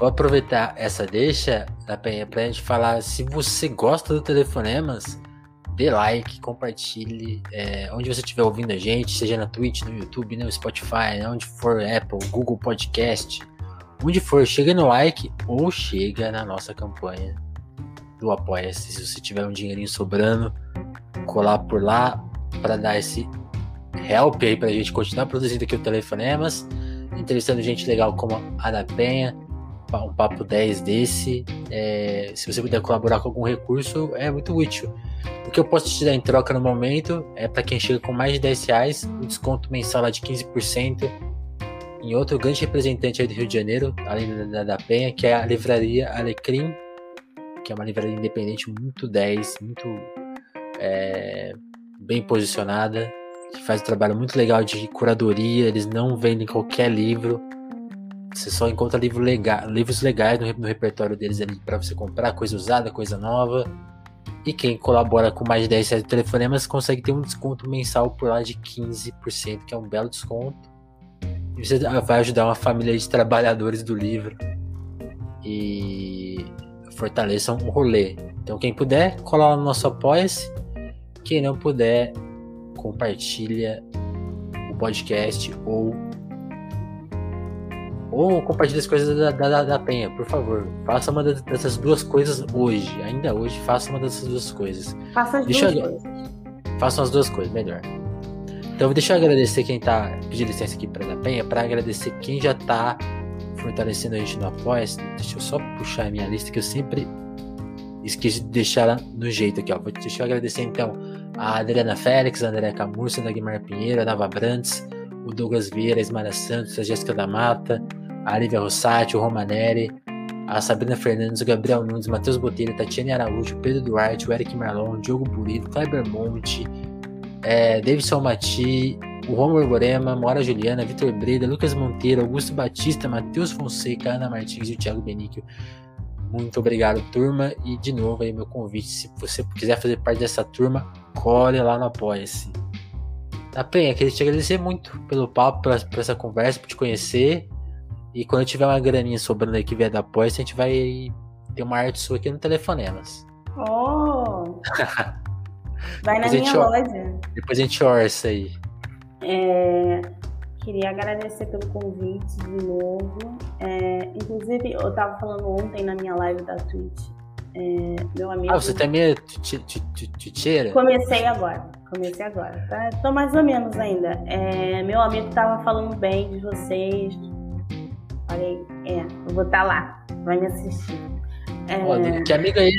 Vou aproveitar essa deixa, da Penha, pra gente falar se você gosta do Telefonemas, dê like, compartilhe, é, onde você estiver ouvindo a gente, seja na Twitch, no YouTube, no Spotify, onde for Apple, Google Podcast, onde for, chega no like ou chega na nossa campanha do Apoia-se. Se você tiver um dinheirinho sobrando, colar por lá para dar esse help aí pra gente continuar produzindo aqui o Telefonemas, entrevistando gente legal como a Ana Penha, um papo 10 desse. É, se você puder colaborar com algum recurso, é muito útil. O que eu posso te dar em troca no momento é para quem chega com mais de 10 reais, um desconto mensal de 15% em outro grande representante aí do Rio de Janeiro, além da, da Penha, que é a livraria Alecrim, que é uma livraria independente muito 10, muito é, bem posicionada, que faz um trabalho muito legal de curadoria, eles não vendem qualquer livro, você só encontra livro lega livros legais no, no repertório deles ali para você comprar, coisa usada, coisa nova. E quem colabora com mais de 10 reais de telefonemas consegue ter um desconto mensal por lá de 15%, que é um belo desconto. E você vai ajudar uma família de trabalhadores do livro. E fortaleçam o rolê. Então quem puder, cola no nosso apoia-se. Quem não puder, compartilha o podcast ou ou compartilhe as coisas da, da, da Penha, por favor. Faça uma dessas duas coisas hoje. Ainda hoje, faça uma dessas duas coisas. Faça as deixa duas eu... coisas. Façam as duas coisas, melhor. Então, deixa eu agradecer quem tá. Pedir licença aqui para da Penha, para agradecer quem já tá fortalecendo a gente no apoia -se. Deixa eu só puxar a minha lista que eu sempre esqueci de deixar ela no jeito aqui, ó. Deixa eu agradecer então a Adriana Félix, a André Camurça, a Guimar Pinheiro, a Nava Brandes, o Douglas Vieira, a Ismara Santos, a Jéssica da Mata, a Lívia Rossati, o Romaneri, a Sabrina Fernandes, o Gabriel Nunes, o Matheus Botelho, Tatiane Araújo, o Pedro Duarte, o Eric Marlon, o Diogo Burido, Kleber Monte, é, Davidson Mati, o Romulo Gorema, Mora Juliana, Vitor Breda, Lucas Monteiro, Augusto Batista, Matheus Fonseca, Ana Martins e o Thiago Benício. Muito obrigado, turma. E de novo aí meu convite. Se você quiser fazer parte dessa turma, colhe lá no Apoia-se. Tá, Penha, queria te agradecer muito pelo papo, por essa conversa, por te conhecer. E quando tiver uma graninha sobrando aí que vier da Apoia, a gente vai ter uma arte sua aqui no Telefonemas. Oh! vai na minha loja. Depois a gente orça aí. É, queria agradecer pelo convite de novo. É, inclusive, eu tava falando ontem na minha live da Twitch. É, meu amigo. Ah, você também é tcheira? Comecei agora. Comecei agora. Tá? Tô mais ou menos ainda. É, meu amigo tava falando bem de vocês. Falei, é, eu vou estar tá lá. Vai me assistir. É, que amigo é?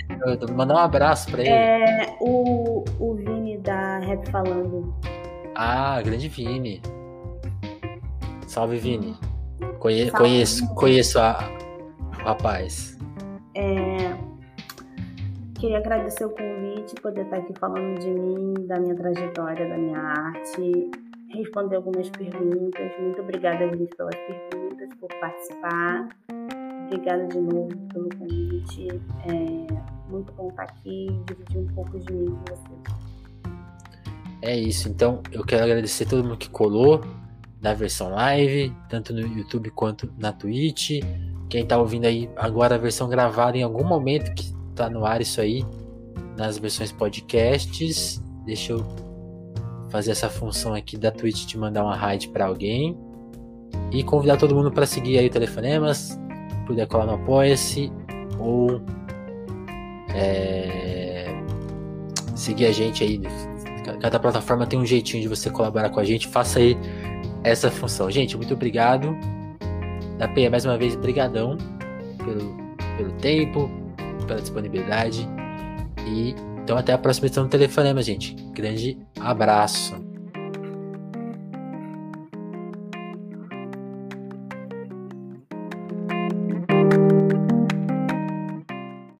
Vou mandar um abraço pra ele. É o, o Vini da Rap Falando. Ah, grande Vini. Salve, Vini. Conhe Salve, conheço, Vini. conheço a, o rapaz. É, queria agradecer o convite, poder estar aqui falando de mim, da minha trajetória, da minha arte, responder algumas perguntas. Muito obrigada, gente, pelas perguntas, por participar. Obrigada de novo pelo convite. É muito bom estar aqui e dividir um pouco de mim com vocês. É isso, então eu quero agradecer todo mundo que colou na versão live, tanto no YouTube quanto na Twitch. Quem tá ouvindo aí agora a versão gravada em algum momento que tá no ar isso aí, nas versões podcasts. Deixa eu fazer essa função aqui da Twitch de mandar uma raid para alguém. E convidar todo mundo para seguir aí o Telefonemas, puder colar no Apoia-se ou é, seguir a gente aí Cada plataforma tem um jeitinho de você colaborar com a gente. Faça aí essa função. Gente, muito obrigado. Da Penha, mais uma vez, brigadão pelo, pelo tempo, pela disponibilidade. E então até a próxima edição do Telefonema, gente. Grande abraço.